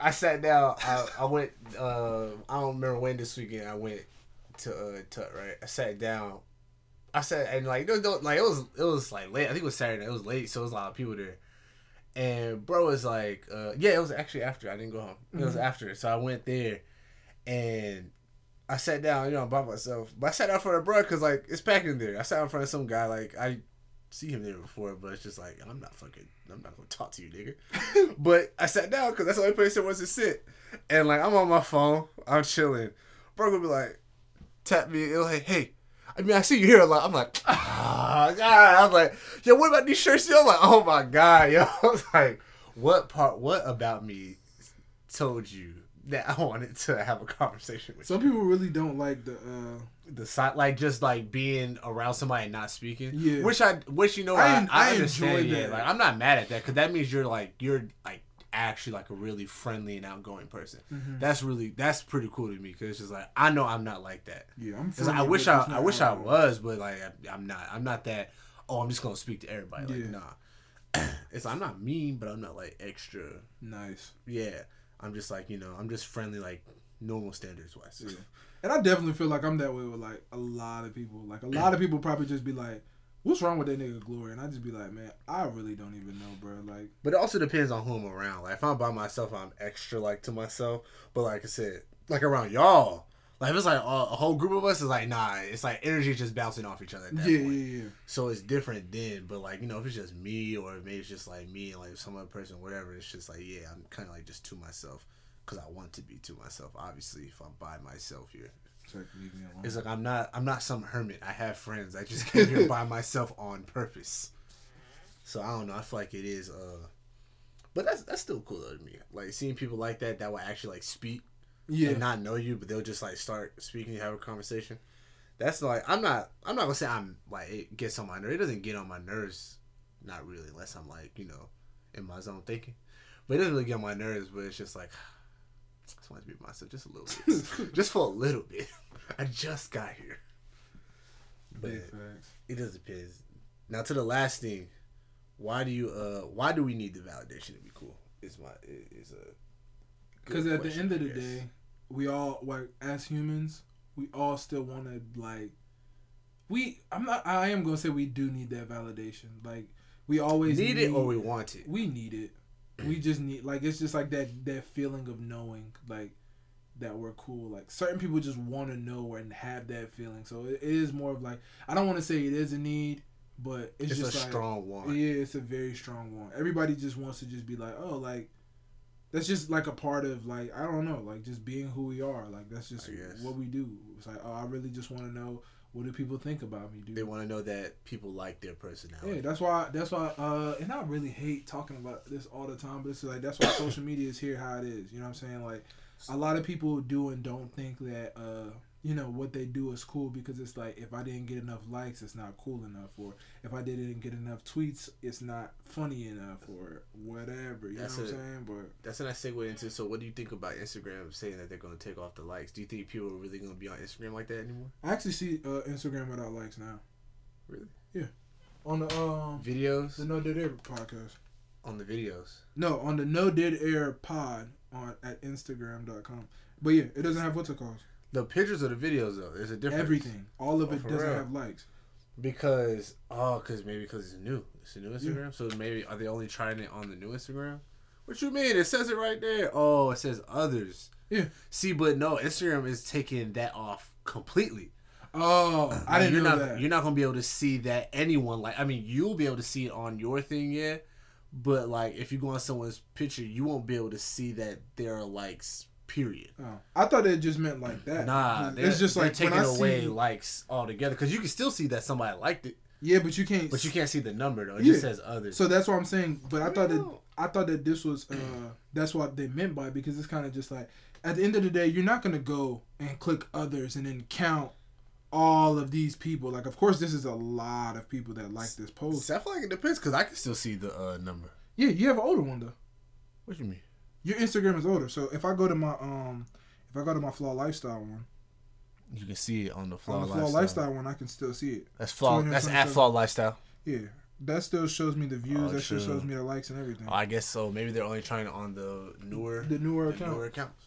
I sat down. I, I went. Uh, I don't remember when this weekend I went to uh, Tut. Right. I sat down. I said, and like was no- like it was it was like late. I think it was Saturday. It was late, so it was a lot of people there. And bro was like, uh, yeah, it was actually after I didn't go home. It was Mhm. after, so I went there, and I sat down, you know, by myself. But I sat down in front of bro because like it's packed in there. I sat in front of some guy like I see him there before, but it's just like I'm not fucking, I'm not gonna talk to you, nigga. but I sat down because that's the only place there was to sit, and like I'm on my phone, I'm chilling. Bro gonna be like, tap me, and like, hey. I mean, I see you here a lot. I'm like, ah, God. I was like, yo, what about these shirts? Yo, I'm like, oh my God, yo. I was like, what part, what about me told you that I wanted to have a conversation with Some people really don't like the. uh? The side, like just like being around somebody and not speaking. Yeah. Which I, which you know, I I, I, I understand. enjoy yeah, that. like I'm not mad at that because that means you're like you're like actually like a really friendly and outgoing person. Mhm. That's really that's pretty cool to me because it's just like I know I'm not like that. Yeah, I'm. I wish I, I wish I was, but like I, I'm not. I'm not that. Oh, I'm just gonna speak to everybody. Like Yeah. nah. It's I'm not mean, but I'm not like extra. Nice. Yeah, I'm just like you know I'm just friendly like normal standards wise. Yeah. And I definitely feel like I'm that way with like a lot of people. Like a lot of people probably just be like, "What's wrong with that nigga Glory?" And I just be like, "Man, I really don't even know, bro." Like, But it also depends on who I'm around. Like if I'm by myself, I'm extra like to myself. But like I said, like around y'all, like if it's like a, a whole group of us, is like nah. It's like energy just bouncing off each other. At that yeah, point. yeah, yeah. So it's different then, but like you know, if it's just me or maybe it's just like me and like some other person, whatever, it's just like yeah, I'm kind of like just to myself because I want to be to myself. Obviously, if I'm by myself here, So leave me alone. it's like I'm not I'm not some hermit. I have friends. I just came here by myself on purpose. So I don't know. I feel like it is. uh But that's that's still cool though to me. Like seeing people like that that will actually like speak yeah, and not know you, but they'll just like start speaking, have a conversation. That's like I'm not I'm not gonna say I'm like it gets on my nerves. It doesn't get on my nerves, not really, unless I'm like you know in my zone thinking. But it doesn't really get on my nerves. But it's just like I just want to be myself just a little bit, just for a little bit. I just got here. But it does depends. Now to the last thing, why do you uh why do we need the validation to be cool? Is my is a Because at the end of the day, we all like as humans, we all still want to like. We, I'm not. I am gonna say we do need that validation. Like we always need it or we want it. we need it. We just need like it's just like that that feeling of knowing like that we're cool. Like certain people just want to know and have that feeling. So it, it is more of like I don't want to say it is a need, but it's, It's, just a like, strong one. Yeah, it's a very strong one. Everybody just wants to just be like, oh, like that's just like a part of like I don't know, like just being who we are. Like that's just what we do. It's like oh, I really just want to know what do people think about me, dude. They want to know that people like their personality. Yeah, that's why. That's why. Uh, and I really hate talking about this all the time, but it's like that's why social media is here how it is. You know what I'm saying? Like, a lot of people do and don't think that uh, you know, what they do is cool because it's like if I didn't get enough likes, it's not cool enough, or if I didn't get enough tweets, it's not funny enough, or whatever. You That's know what it. I'm saying? But That's a nice segue into. So, what do you think about Instagram saying that they're going to take off the likes? Do you think people are really going to be on Instagram like that anymore? I actually see uh, Instagram without likes now. Really? Yeah. On the um Videos the No Dead Air podcast. on the videos. No, on the No Dead Air pod on at Instagram.com. But yeah, it doesn't have what's it called. The pictures or the videos though, there's a difference. Everything, all of Oh, it doesn't real? have likes. Because oh, because maybe because it's new. It's a new Instagram. So maybe are they only trying it on the new Instagram? What you mean? It says it right there. Oh, it says others. Yeah. See, but no, Instagram is taking that off completely. Oh, I didn't you're know not, that. You're not gonna be able to see that anyone like. I mean, you'll be able to see it on your thing, yeah. But like, if you go on someone's picture, you won't be able to see that there are likes. Period. Oh, I thought it just meant like that. Nah, it's just like taking when I away see, likes altogether because you can still see that somebody liked it, Yeah, but you can't. but you can't see the number though. It Yeah. just says others. So that's what I'm saying. But I thought that I thought that this was uh that's what they meant by it because it's kind of just like at the end of the day you're not gonna go and click others and then count all of these people. Like of course this is a lot of people that like this post. I feel like it depends because I can still see the uh, number. Yeah, you have an older one though. What you mean? Your Instagram is older. So if I go to my um if I go to my flaw lifestyle one, You can see it on the flaw on the flaw lifestyle. lifestyle. one, I can still see it. That's flaw. That's at flaw lifestyle. Yeah, that still shows me the views. Oh, that still shows me the likes and everything. Oh, I guess so. Maybe they're only trying on the newer, the newer the account. newer accounts.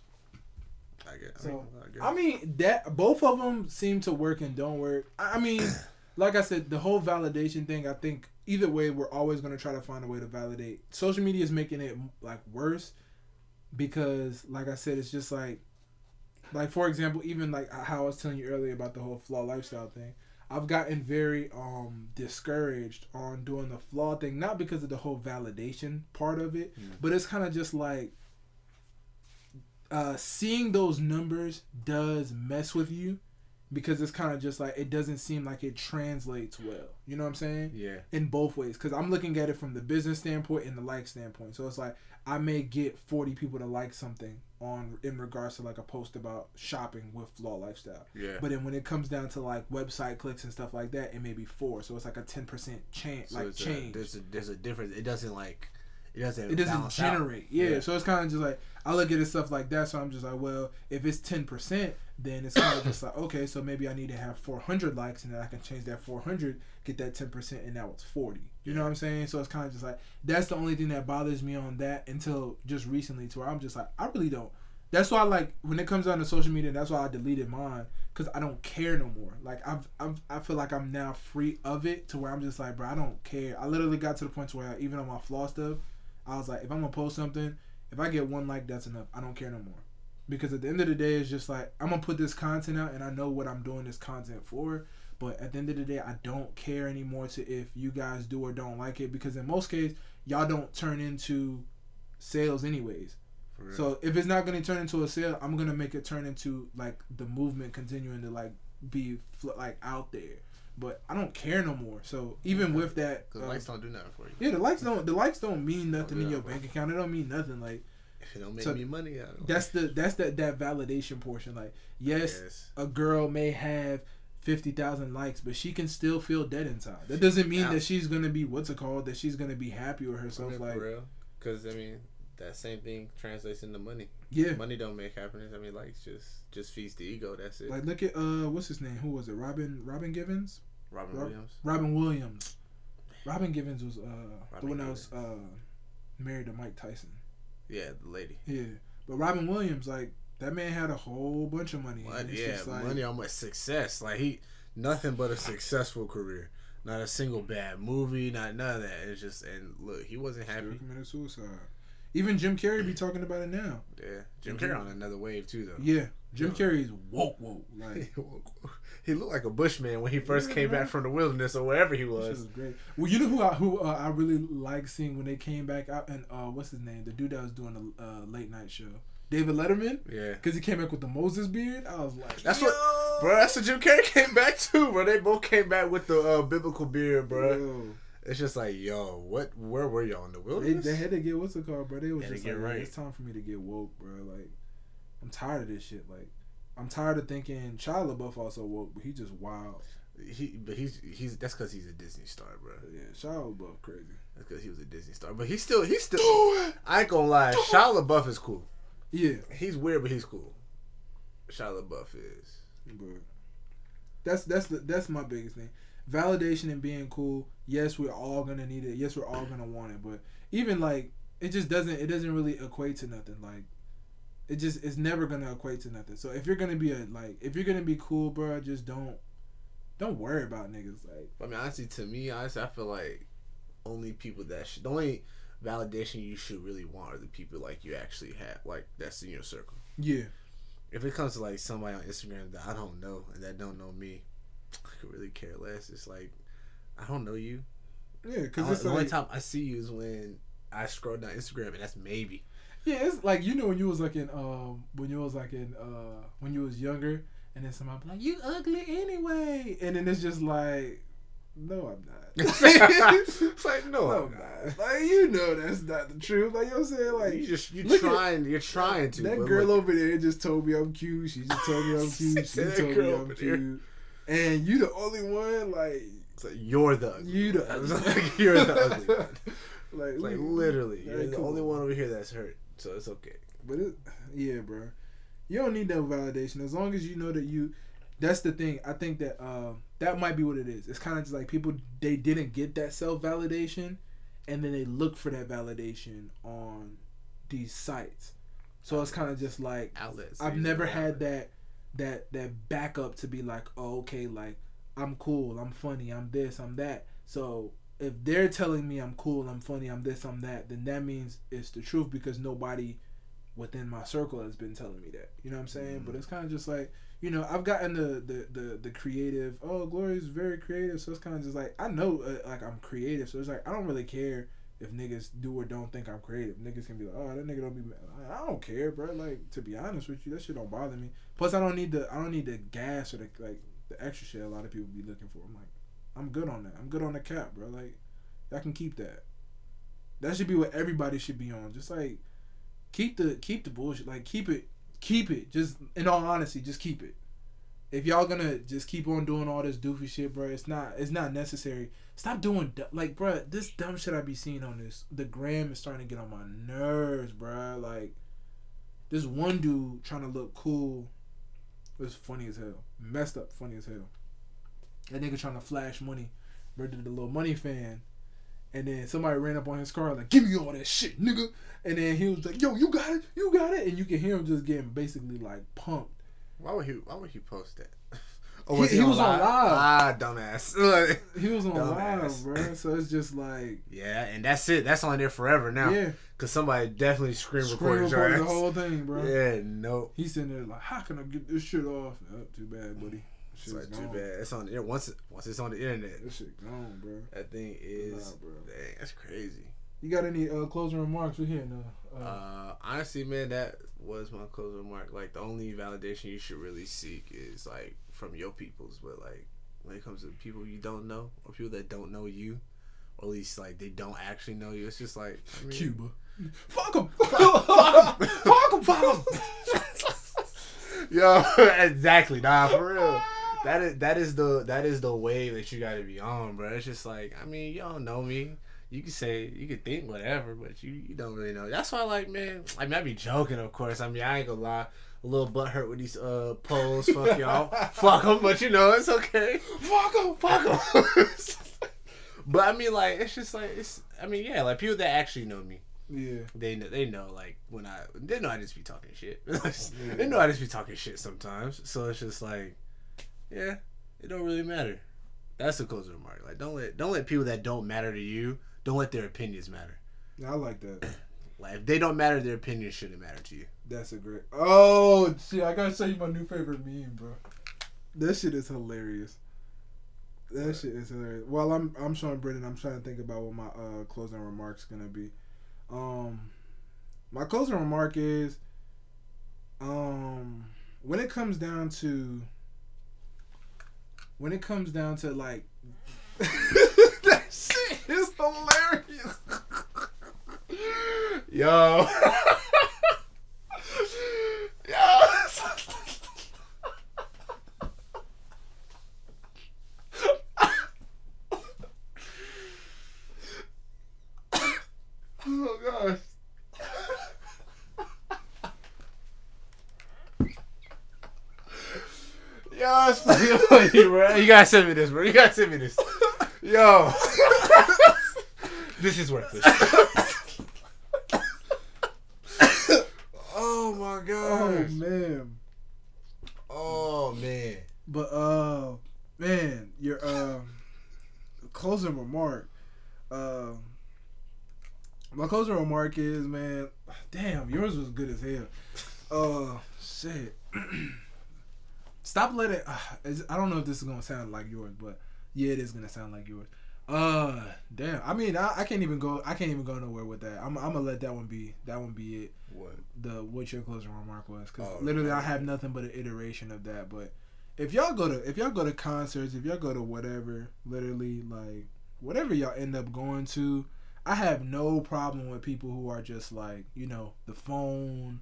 I guess. So, I guess. I mean that both of them seem to work and don't work. I I mean, like I said, the whole validation thing. I think either way, we're always going to try to find a way to validate. Social media is making it like worse because, like I said, it's just like, like for example, even like how I was telling you earlier about the whole flaw lifestyle thing. I've gotten very um discouraged on doing the flaw thing, not because of the whole validation part of it, Mm. but it's kind of just like uh, seeing those numbers does mess with you because it's kind of just like it doesn't seem like it translates well. You know what I'm saying? yeah. In both ways, because I'm looking at it from the business standpoint and the like standpoint. So it's like I may get 40 people to like something on in regards to like a post about shopping with Flaw Lifestyle. Yeah. But then when it comes down to like website clicks and stuff like that, it may be four. So it's like a 10% chance, So like it's a, change there's a there's a difference. It doesn't like it doesn't it doesn't generate. Yeah. Yeah. so it's kind of just like I look at it stuff like that. So I'm just like, well, if it's ten percent, then it's kind of just like, okay, so maybe I need to have 400 likes, and then I can change that 400, get that 10 percent, and now it's 40. You know what I'm saying? So it's kind of just like that's the only thing that bothers me on that until just recently, to where I'm just like, I really don't. That's why, like, when it comes down to social media, that's why I deleted mine because I don't care no more. Like, I've, I've, I feel like I'm now free of it to where I'm just like, bro, I don't care. I literally got to the point where I, even on my flaw stuff, I was like, if I'm gonna post something, if I get one like, that's enough. I don't care no more. Because at the end of the day, it's just like I'm gonna put this content out, and I know what I'm doing this content for. But at the end of the day, I don't care anymore to if you guys do or don't like it. Because in most cases, y'all don't turn into sales anyways. So if it's not gonna turn into a sale, I'm gonna make it turn into like the movement continuing to like be like out there. But I don't care no more. So even with that, the uh, likes don't do nothing for you. yeah, the likes don't the likes don't mean nothing do in your bank account. It don't mean nothing. Like If it don't make So me money, I don't. that's the that's that that validation portion. Like yes, Yes. a girl may have fifty thousand likes, but she can still feel dead inside. That doesn't mean Yeah. that she's gonna be what's it called? That she's gonna be happy with I herself. mean, like real. Because I mean, that same thing translates into money. yeah, Money don't make happiness. I mean, likes just just feeds the ego. That's it. like look at uh what's his name? Who was it? Robin Robin Givens. Robin Rob- Williams. Robin Williams. Robin Givens was uh the Robin one that was uh married to Mike Tyson. Yeah, the lady. Yeah, but Robin Williams like that man had a whole bunch of money. What? Yeah, just like- money on success. Like he, nothing but a successful career. Not a single bad movie. Not none of that. It's just and look, he wasn't happy. committed suicide. Even Jim Carrey be talking about it now. Yeah, Jim. Carrey on another wave too though. Yeah, Jim Yeah. Carrey's woke woke. Like he looked like a bushman when he first Yeah, came bro. back from the wilderness or wherever he was. was great. Well, you know who I, who uh, I really like seeing when they came back out and uh, what's his name? The dude that was doing the uh, late night show, David Letterman, Yeah, because he came back with the Moses beard. I was like, That's Yo! what- bro. That's what Jim Carrey came back to, bro. They both came back with the uh, biblical beard, bro. Yo. It's just like, yo, what? Where were y'all in the They, wilderness? they had to get what's it called, bro. They was Had to just like, right. it's time for me to get woke, bro. Like, I'm tired of this shit. Like, I'm tired of thinking Shia LaBeouf also woke, but he just wild. he, but he's he's that's because he's a Disney star, bro. Yeah, Shia LaBeouf crazy. That's because he was a Disney star. But he's still he's still. I ain't gonna lie, Shia LaBeouf is cool. Yeah, He's weird, but he's cool. Shia LaBeouf is. but that's that's the, that's my biggest thing. Validation and being cool. Yes, we're all gonna need it. Yes, we're all gonna want it. But even like it just doesn't it doesn't really equate to nothing. Like It just it's never gonna equate to nothing. So if you're gonna be a like if you're gonna be cool, bro, just don't don't worry about niggas. Like I mean, honestly, to me, honestly, I feel like only people that should the only validation you should really want are the people like you actually have, like that's in your circle. yeah, If it comes to like somebody on Instagram that I don't know and that don't know me, I could really care less. It's like I don't know you. yeah, because The it's only time I see you is when I scroll down Instagram, and that's maybe. yeah, it's like you know when you was like in um when you was like in uh when you was younger, and then somebody be like you ugly anyway, and then it's just like no I'm not. it's like no, No, I'm not. not. Like you know that's not the truth. Like you know what I'm saying? Like you just you look at- trying you're trying to. That girl look, over there just told me I'm cute. She just told me I'm cute. She told me I'm cute. there. And you the only one, like it's like, you're the ugly you the Like, you're the ugly like, Like literally, you're the only one over here that's hurt. So it's okay. But it, yeah, bro, you don't need that validation as long as you know that you. That's the thing. I think that uh, that might be what it is. It's kind of just like people they didn't get that self validation, and then they look for that validation on these sites. So it's kind of just like Outlets. I've never had that that that backup to be like, oh, okay, like I'm cool, I'm funny, I'm this, I'm that. So if they're telling me I'm cool, I'm funny, I'm this, I'm that, then that means it's the truth because nobody within my circle has been telling me that. You know what I'm saying? Mhm. But it's kind of just like, you know, I've gotten the the the, the creative. Oh, Glory's very creative, so it's kind of just like I know uh, like I'm creative, so it's like I don't really care if niggas do or don't think I'm creative. Niggas can be like, oh, that nigga don't be. mad." I don't care, bro. Like to be honest with you, that shit don't bother me. Plus, I don't need the I don't need the gas or the like the extra shit a lot of people be looking for. I'm like, I'm good on that. I'm good on the cap, bro. Like, I can keep that. That should be what everybody should be on. Just like keep the keep the bullshit. Like keep it keep it. Just in all honesty, just keep it. If y'all gonna just keep on doing all this doofy shit, bro, it's not it's not necessary. Stop doing like, bro, this dumb shit I be seeing on this. The gram is starting to get on my nerves, bro. Like this one dude trying to look cool was funny as hell. Messed up, funny as hell. That nigga trying to flash money, did the little money fan. And then somebody ran up on his car like, "Give me all that shit, nigga!" And then he was like, "Yo, you got it, you got it!" And you can hear him just getting basically like pumped. Why would he? Why would he post that? He- he was on live. Ah, dumbass. He was on Dumbass. live, bro. So it's just like, yeah, and that's it. That's on there forever now. yeah, Cause somebody definitely screen screen recorded your recorded the whole thing, bro. Yeah, no. He's sitting there like, "How can I get this shit off?" Oh, too bad, buddy. It's like too bad. It's on there once. It, once it's on the internet, This shit gone, bro. that thing is. Nah, bro. Dang, that's crazy. You got any uh, closing remarks? We're here now. Uh, Uh, honestly, man, that was my closing remark. Like the only validation you should really seek is like from your peoples, but like when it comes to people you don't know or people that don't know you, or at least like they don't actually know you, it's just like I mean, Cuba. Fuck him. Fuck 'em. Fuck 'em, fuck 'em. Yo, exactly, nah, for real. That is that is the that is the wave that you gotta be on, bro. It's just like I mean, don't know me. You can say you can think whatever, but you you don't really know. That's why, like, man. I mean, I be joking, of course. I mean, I ain't gonna lie. A little butt hurt with these uh polls. Fuck y'all. Fuck them, but you know it's okay. Fuck him. Fuck them. but I mean, like, it's just like it's. I mean, yeah, like people that actually know me Yeah. they know, they know like when I they know I just be talking shit. They know I just be talking shit sometimes. So it's just like, yeah, it don't really matter. That's the closing remark. Like don't let don't let people that don't matter to you don't let their opinions matter. Yeah, I like that. Like if they don't matter, their opinions shouldn't matter to you. That's a great. Oh shit! I gotta show you my new favorite meme, bro. That shit is hilarious. That shit is hilarious. While I'm I'm showing Brendan, I'm trying to think about what my uh, closing remarks gonna be. Um, my closing remark is, um, when it comes down to, when it comes down to like, that shit is hilarious. Yo. oh gosh. Yo, it's fucking bro. You gotta send me this, bro. You gotta send me this. Yo. this is worthless. oh my god. Oh man. Oh man. But uh, man, your um closing remark. Um, my closing remark is, man, damn, yours was good as hell. Uh, shit. Stop letting. Uh, I don't know if this is gonna sound like yours, but yeah, it is gonna sound like yours. Uh, damn. I mean, I, I can't even go. I can't even go nowhere with that. I'm, I'm gonna let that one be. That one be it What? the what your closing remark was because Oh, literally I have nothing but an iteration of that. But if y'all go to if y'all go to concerts, if y'all go to whatever, literally like whatever y'all end up going to, I have no problem with people who are just like you know the phone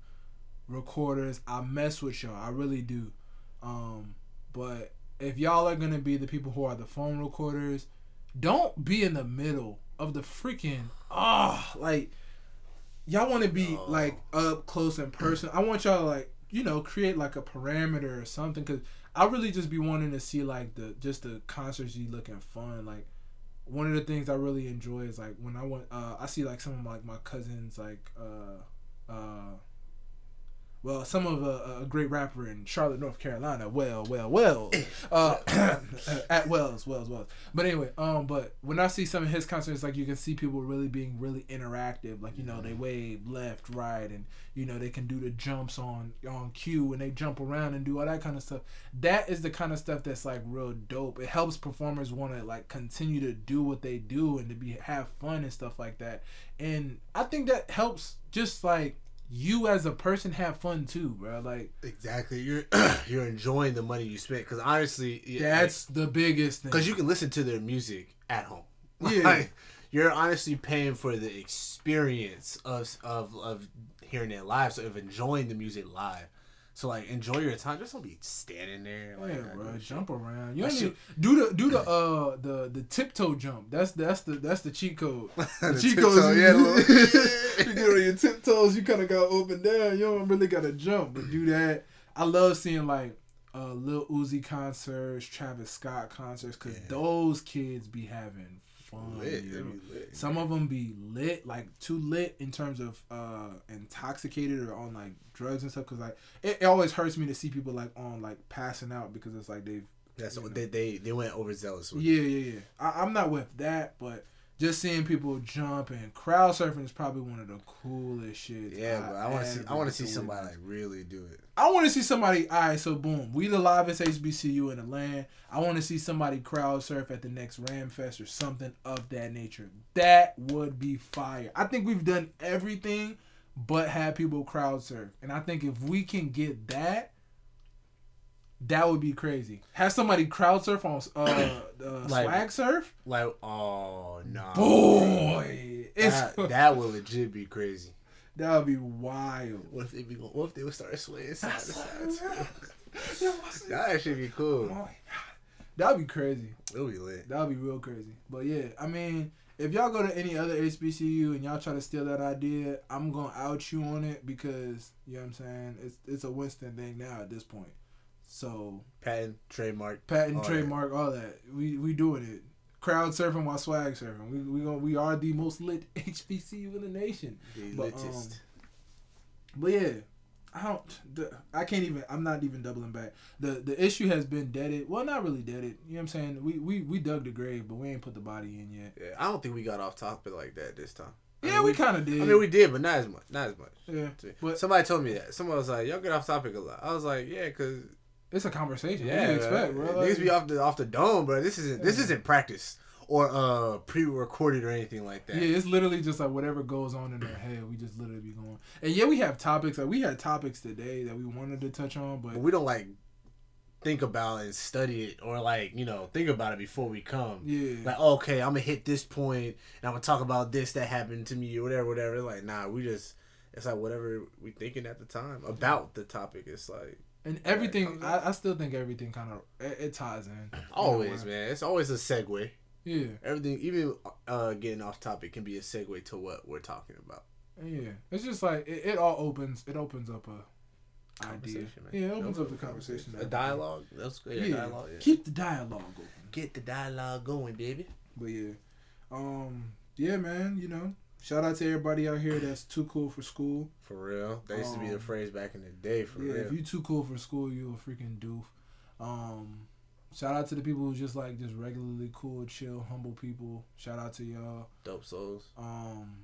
recorders. I mess with y'all, I really do. Um, but if y'all are gonna be the people who are the phone recorders, don't be in the middle of the freaking ah like y'all want to be No. like up close and personal. I want y'all to like you know create like a parameter or something because I really just be wanting to see like the just the concerts you looking fun. Like one of the things I really enjoy is like when I went uh I see like some of like my cousins like uh uh well, some of a, a great rapper in Charlotte, North Carolina. Well, well, well, uh, at Wells, Wells, Wells. But anyway, um, but when I see some of his concerts, like you can see people really being really interactive. Like you know, they wave left, right, and you know they can do the jumps on on cue, and they jump around and do all that kind of stuff. That is the kind of stuff that's like real dope. It helps performers want to like continue to do what they do and to be have fun and stuff like that. And I think that helps just like you as a person have fun too, bro. Like Exactly. You're you're enjoying the money you spent because honestly, that's the biggest thing. because you can listen to their music at home. Yeah. Like, you're honestly paying for the experience of of of hearing it live, so of enjoying the music live. So like, enjoy your time. Just don't be standing there. Like, yeah, bro, shit. jump around. You don't need, do the do the uh the the tiptoe jump. That's that's the that's the cheat code. The, The cheat code. yeah, you, get on your tiptoes. You kind of go up and down. You don't really gotta jump, but do that. I love seeing like uh Lil Uzi concerts, Travis Scott concerts, cause Yeah. those kids be having fun. Lit, yo. they lit. Some of them be lit, like too lit in terms of uh intoxicated or on like drugs and stuff. Cause like it, it always hurts me to see people like on like passing out because it's like they've That's know. they they they went overzealous. With yeah yeah yeah. I, I'm not with that, but just seeing people jump and crowd surfing is probably one of the coolest shit. Yeah, but I want to see. I want to see somebody like really do it. I want to see somebody. All right, so boom, we the livest HBCU in the land. I want to see somebody crowd surf at the next Ram Fest or something of that nature. That would be fire. I think we've done everything but have people crowd surf, and I think if we can get that, that would be crazy. Have somebody crowd surf on uh, uh Like- swag surf. Like, oh no, Boy, that, that would legit be crazy. that would be wild. What if they be? What if they would start swaying side to side? That should be cool. That'd be crazy. It'll be lit. That'd be real crazy. But yeah, I mean, if y'all go to any other HBCU and y'all try to steal that idea, I'm gonna out you on it because you know what I'm saying. It's it's a Winston thing now at this point. So Patent, trademark. patent, all that. trademark, all that. We we doing it. Crowd surfing while swag surfing. We we gonna, we are the most lit HBCU in the nation. The But, litest. um, But yeah, I don't. The, I can't even. I'm not even doubling back. the The issue has been deaded. Well, not really deaded. You know what I'm saying? We we we dug the grave, but we ain't put the body in yet. yeah, I don't think we got off topic like that this time. I Yeah, mean, we kind of did. I mean, we did, but not as much. Not as much. yeah, but Somebody told me that. Someone was like, "Y'all get off topic a lot." I was like, "Yeah, cause it's a conversation. yeah, you expect, bro? Niggas Like, be off the off the dome, bro. This isn't this isn't practice or uh pre-recorded or anything like that. yeah, it's literally just like whatever goes on in our head. We just literally be going. And yeah, we have topics. Like we had topics today that we wanted to touch on, but But we don't like think about and study it or like you know think about it before we come. yeah, Like okay, I'm gonna hit this point and I'm gonna talk about this that happened to me or whatever, whatever. Like nah, we just it's like whatever we thinking at the time about the topic. It's like and everything. I, I still think everything kind of it, it ties in. You know, always, man. It's always a segue. Yeah, Everything, even uh, getting off topic, can be a segue to what we're talking about. yeah. It's just like it, it all opens. It opens up a idea. Man. Yeah, it opens up the conversation. A dialogue. That's good. Yeah, Yeah, dialogue. Yeah. keep the dialogue open. Get the dialogue going, baby. But yeah, um, yeah, man. You know, shout out to everybody out here that's too cool for school. For real, that used to be the Um, phrase back in the day. For yeah, real, if you too cool for school, you a freaking doof. Um, shout out to the people who just like just regularly cool, chill, humble people. Shout out to y'all. dope souls. Um,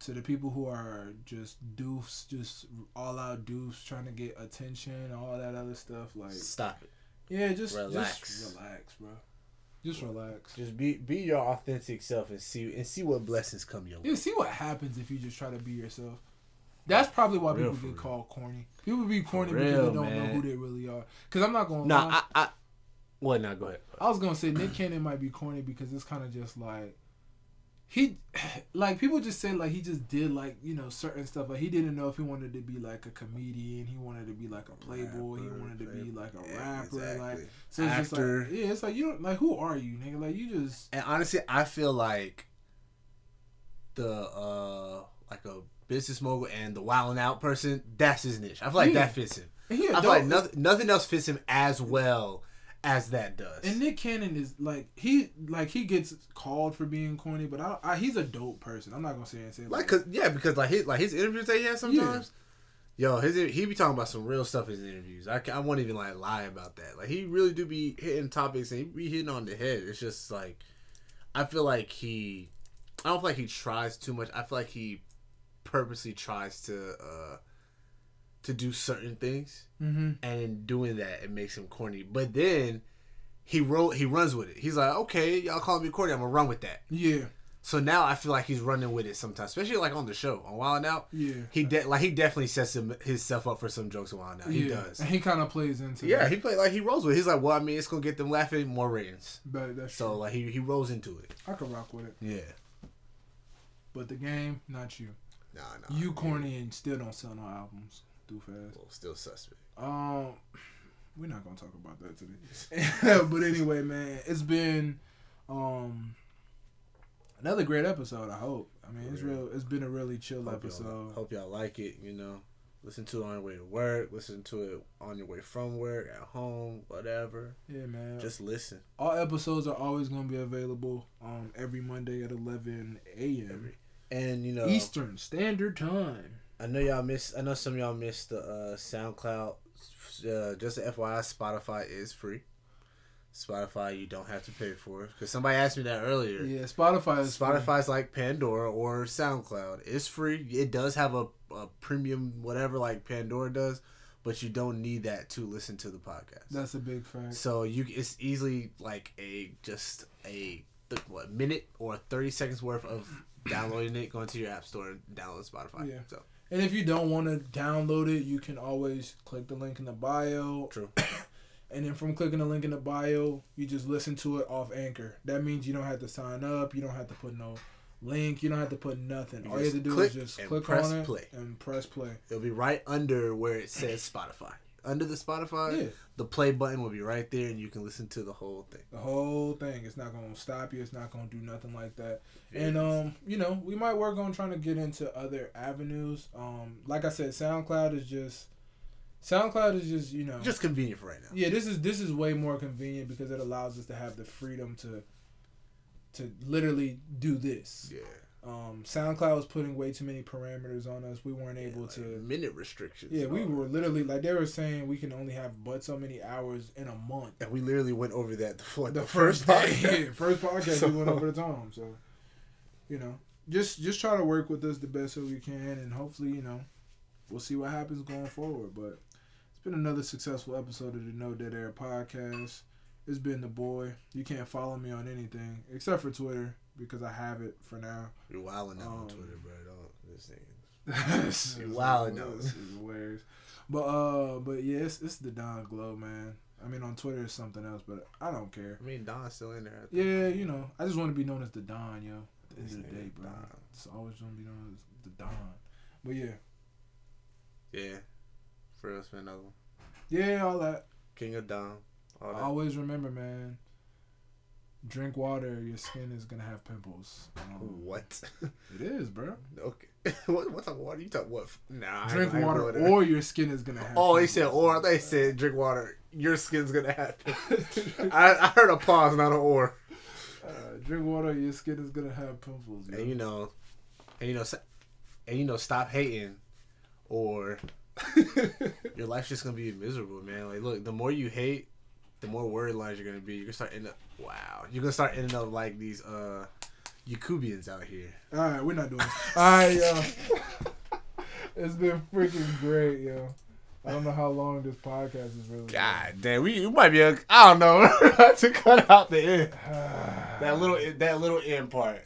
to the people who are just doofs, just all out doofs, trying to get attention, all that other stuff. Like, Stop it. yeah, just Relax. just relax, bro. Just relax. Just be be your authentic self and see and see what blessings come your way. Yeah, see what happens if you just try to be yourself. That's probably why Real people get real. called corny. People be corny because they don't know who they really are. Because I'm not gonna. Nah, lie. I, I what? Now go ahead. I was gonna say Nick Cannon might be corny because it's kind of just like he, like people just say like he just did like you know certain stuff. Like he didn't know if he wanted to be like a comedian, he wanted to be like a playboy, he wanted to be like a Yeah, rapper. Like exactly. so, it's just like yeah, it's like you don't like who are you, nigga? Like you just And honestly, I feel like the uh like a business mogul and the wilding out person, that's his niche. I feel like Yeah. that fits him. I feel like nothing nothing else fits him as well as that does. And Nick Cannon is like he like he gets called for being corny, but I, I he's a dope person. I'm not gonna say anything. say like, cause yeah, because like his like his interviews that he has sometimes. Yo, his he be talking about some real stuff in his interviews. I, I won't even like lie about that. Like he really do be hitting topics and he be hitting on the head. It's just like I feel like he I don't feel like he tries too much. I feel like he purposely tries to uh to do certain things mm-hmm. and in doing that it makes him corny. But then he wrote he runs with it. He's like, okay, y'all call me corny, I'm gonna run with that. yeah, So now I feel like he's running with it sometimes, especially like on the show on Wild Out. yeah, He de- like he definitely sets him, himself up for some jokes on Wild Out. He yeah. does. And he kind of plays into it. Yeah, that. he play like he rolls with. it. He's like, well, I mean, it's gonna get them laughing, more ratings. but that's So true. like he he rolls into it. I could rock with it. Yeah. But the game, not you. Nah, nah. You corny and still don't sell no albums. Do fast. Well, still suspect. Um, we're not gonna talk about that today. but anyway, man, it's been um another great episode. I hope. I mean, it's real. It's been a really chill Hope episode. y'all, hope y'all like it. You know, listen to it on your way to work. Listen to it on your way from work, at home, whatever. Yeah, man. Just listen. all episodes are always gonna be available um every Monday at 11 a.m. And you know, Eastern Standard Time. I know y'all missed. I know some of y'all missed the uh, SoundCloud. Uh, just FYI, Spotify is free. Spotify, you don't have to pay for it. Because somebody asked me that earlier. Yeah, Spotify is free. Spotify's like Pandora or SoundCloud. It's free. It does have a, a premium whatever like Pandora does, but you don't need that to listen to the podcast. That's a big fact. So you it's easily like a just a what minute or thirty seconds worth of downloading it, going to your app store and download Spotify. Yeah. So And if you don't want to download it, you can always click the link in the bio. true. And then from clicking the link in the bio, you just listen to it off Anchor. That means you don't have to sign up. You don't have to put no link. You don't have to put nothing. You All you have to do is just click on it play. and press play. It'll be right under where it says Spotify. Under the Spotify, Yeah. the play button will be right there, and you can listen to the whole thing. The whole thing. It's not gonna stop you. It's not gonna do nothing like that. And um, you know, we might work on trying to get into other avenues. Um, like I said, SoundCloud is just SoundCloud is just you know just convenient for right now. yeah. This is this is way more convenient because it allows us to have the freedom to to literally do this. Yeah. Um, SoundCloud was putting way too many parameters on us. We weren't able like to. minute restrictions. Yeah, we were literally like they were saying we can only have but so many hours in a month. and we literally went over that for the, the, first, first day, podcast. first podcast So- we went over the time. So, you know, just just try to work with us the best that we can, and hopefully, you know, we'll see what happens going forward. But it's been another successful episode of the No Dead Air podcast. It's been the boy. You can't follow me on anything except for Twitter because I have it for now. You're wilding out on Um, Twitter, bro. Don't this thing. It's- You it's- wildin' though. it's- it's hilarious. But uh, but yeah, it's, it's the Don Glow, man. I mean, on Twitter it's something else, but I don't care. I mean, Don's still in there. Yeah, you know, I just want to be known as the Don, yo. At the end of the day, bro. Don. It's always gonna be known as the Don. But yeah, Yeah. For us, another yeah, all that. King of Don. Always remember, man. Drink water. Your skin is gonna have pimples. Um, What? it is, bro. okay. what, what type of water? You talk what? Nah. Drink I water, there. or your skin is gonna have. Oh, they said or. I thought they said drink water. Your skin's gonna have. I, I heard a pause, not an or. Uh, drink water. Your skin is gonna have pimples. Yo. And you know, and you know, and you know, stop hating, or your life's just gonna be miserable, man. Like, look, the more you hate, the more word lines you're gonna be. You're gonna start ending up. Wow, you're gonna start ending up like these uh, Yakubians out here. All right, we're not doing. This. All right, yo. it's been freaking great, yo. I don't know how long this podcast is really. God damn, we you might be. A, I don't know to cut out the end. that little that little end part.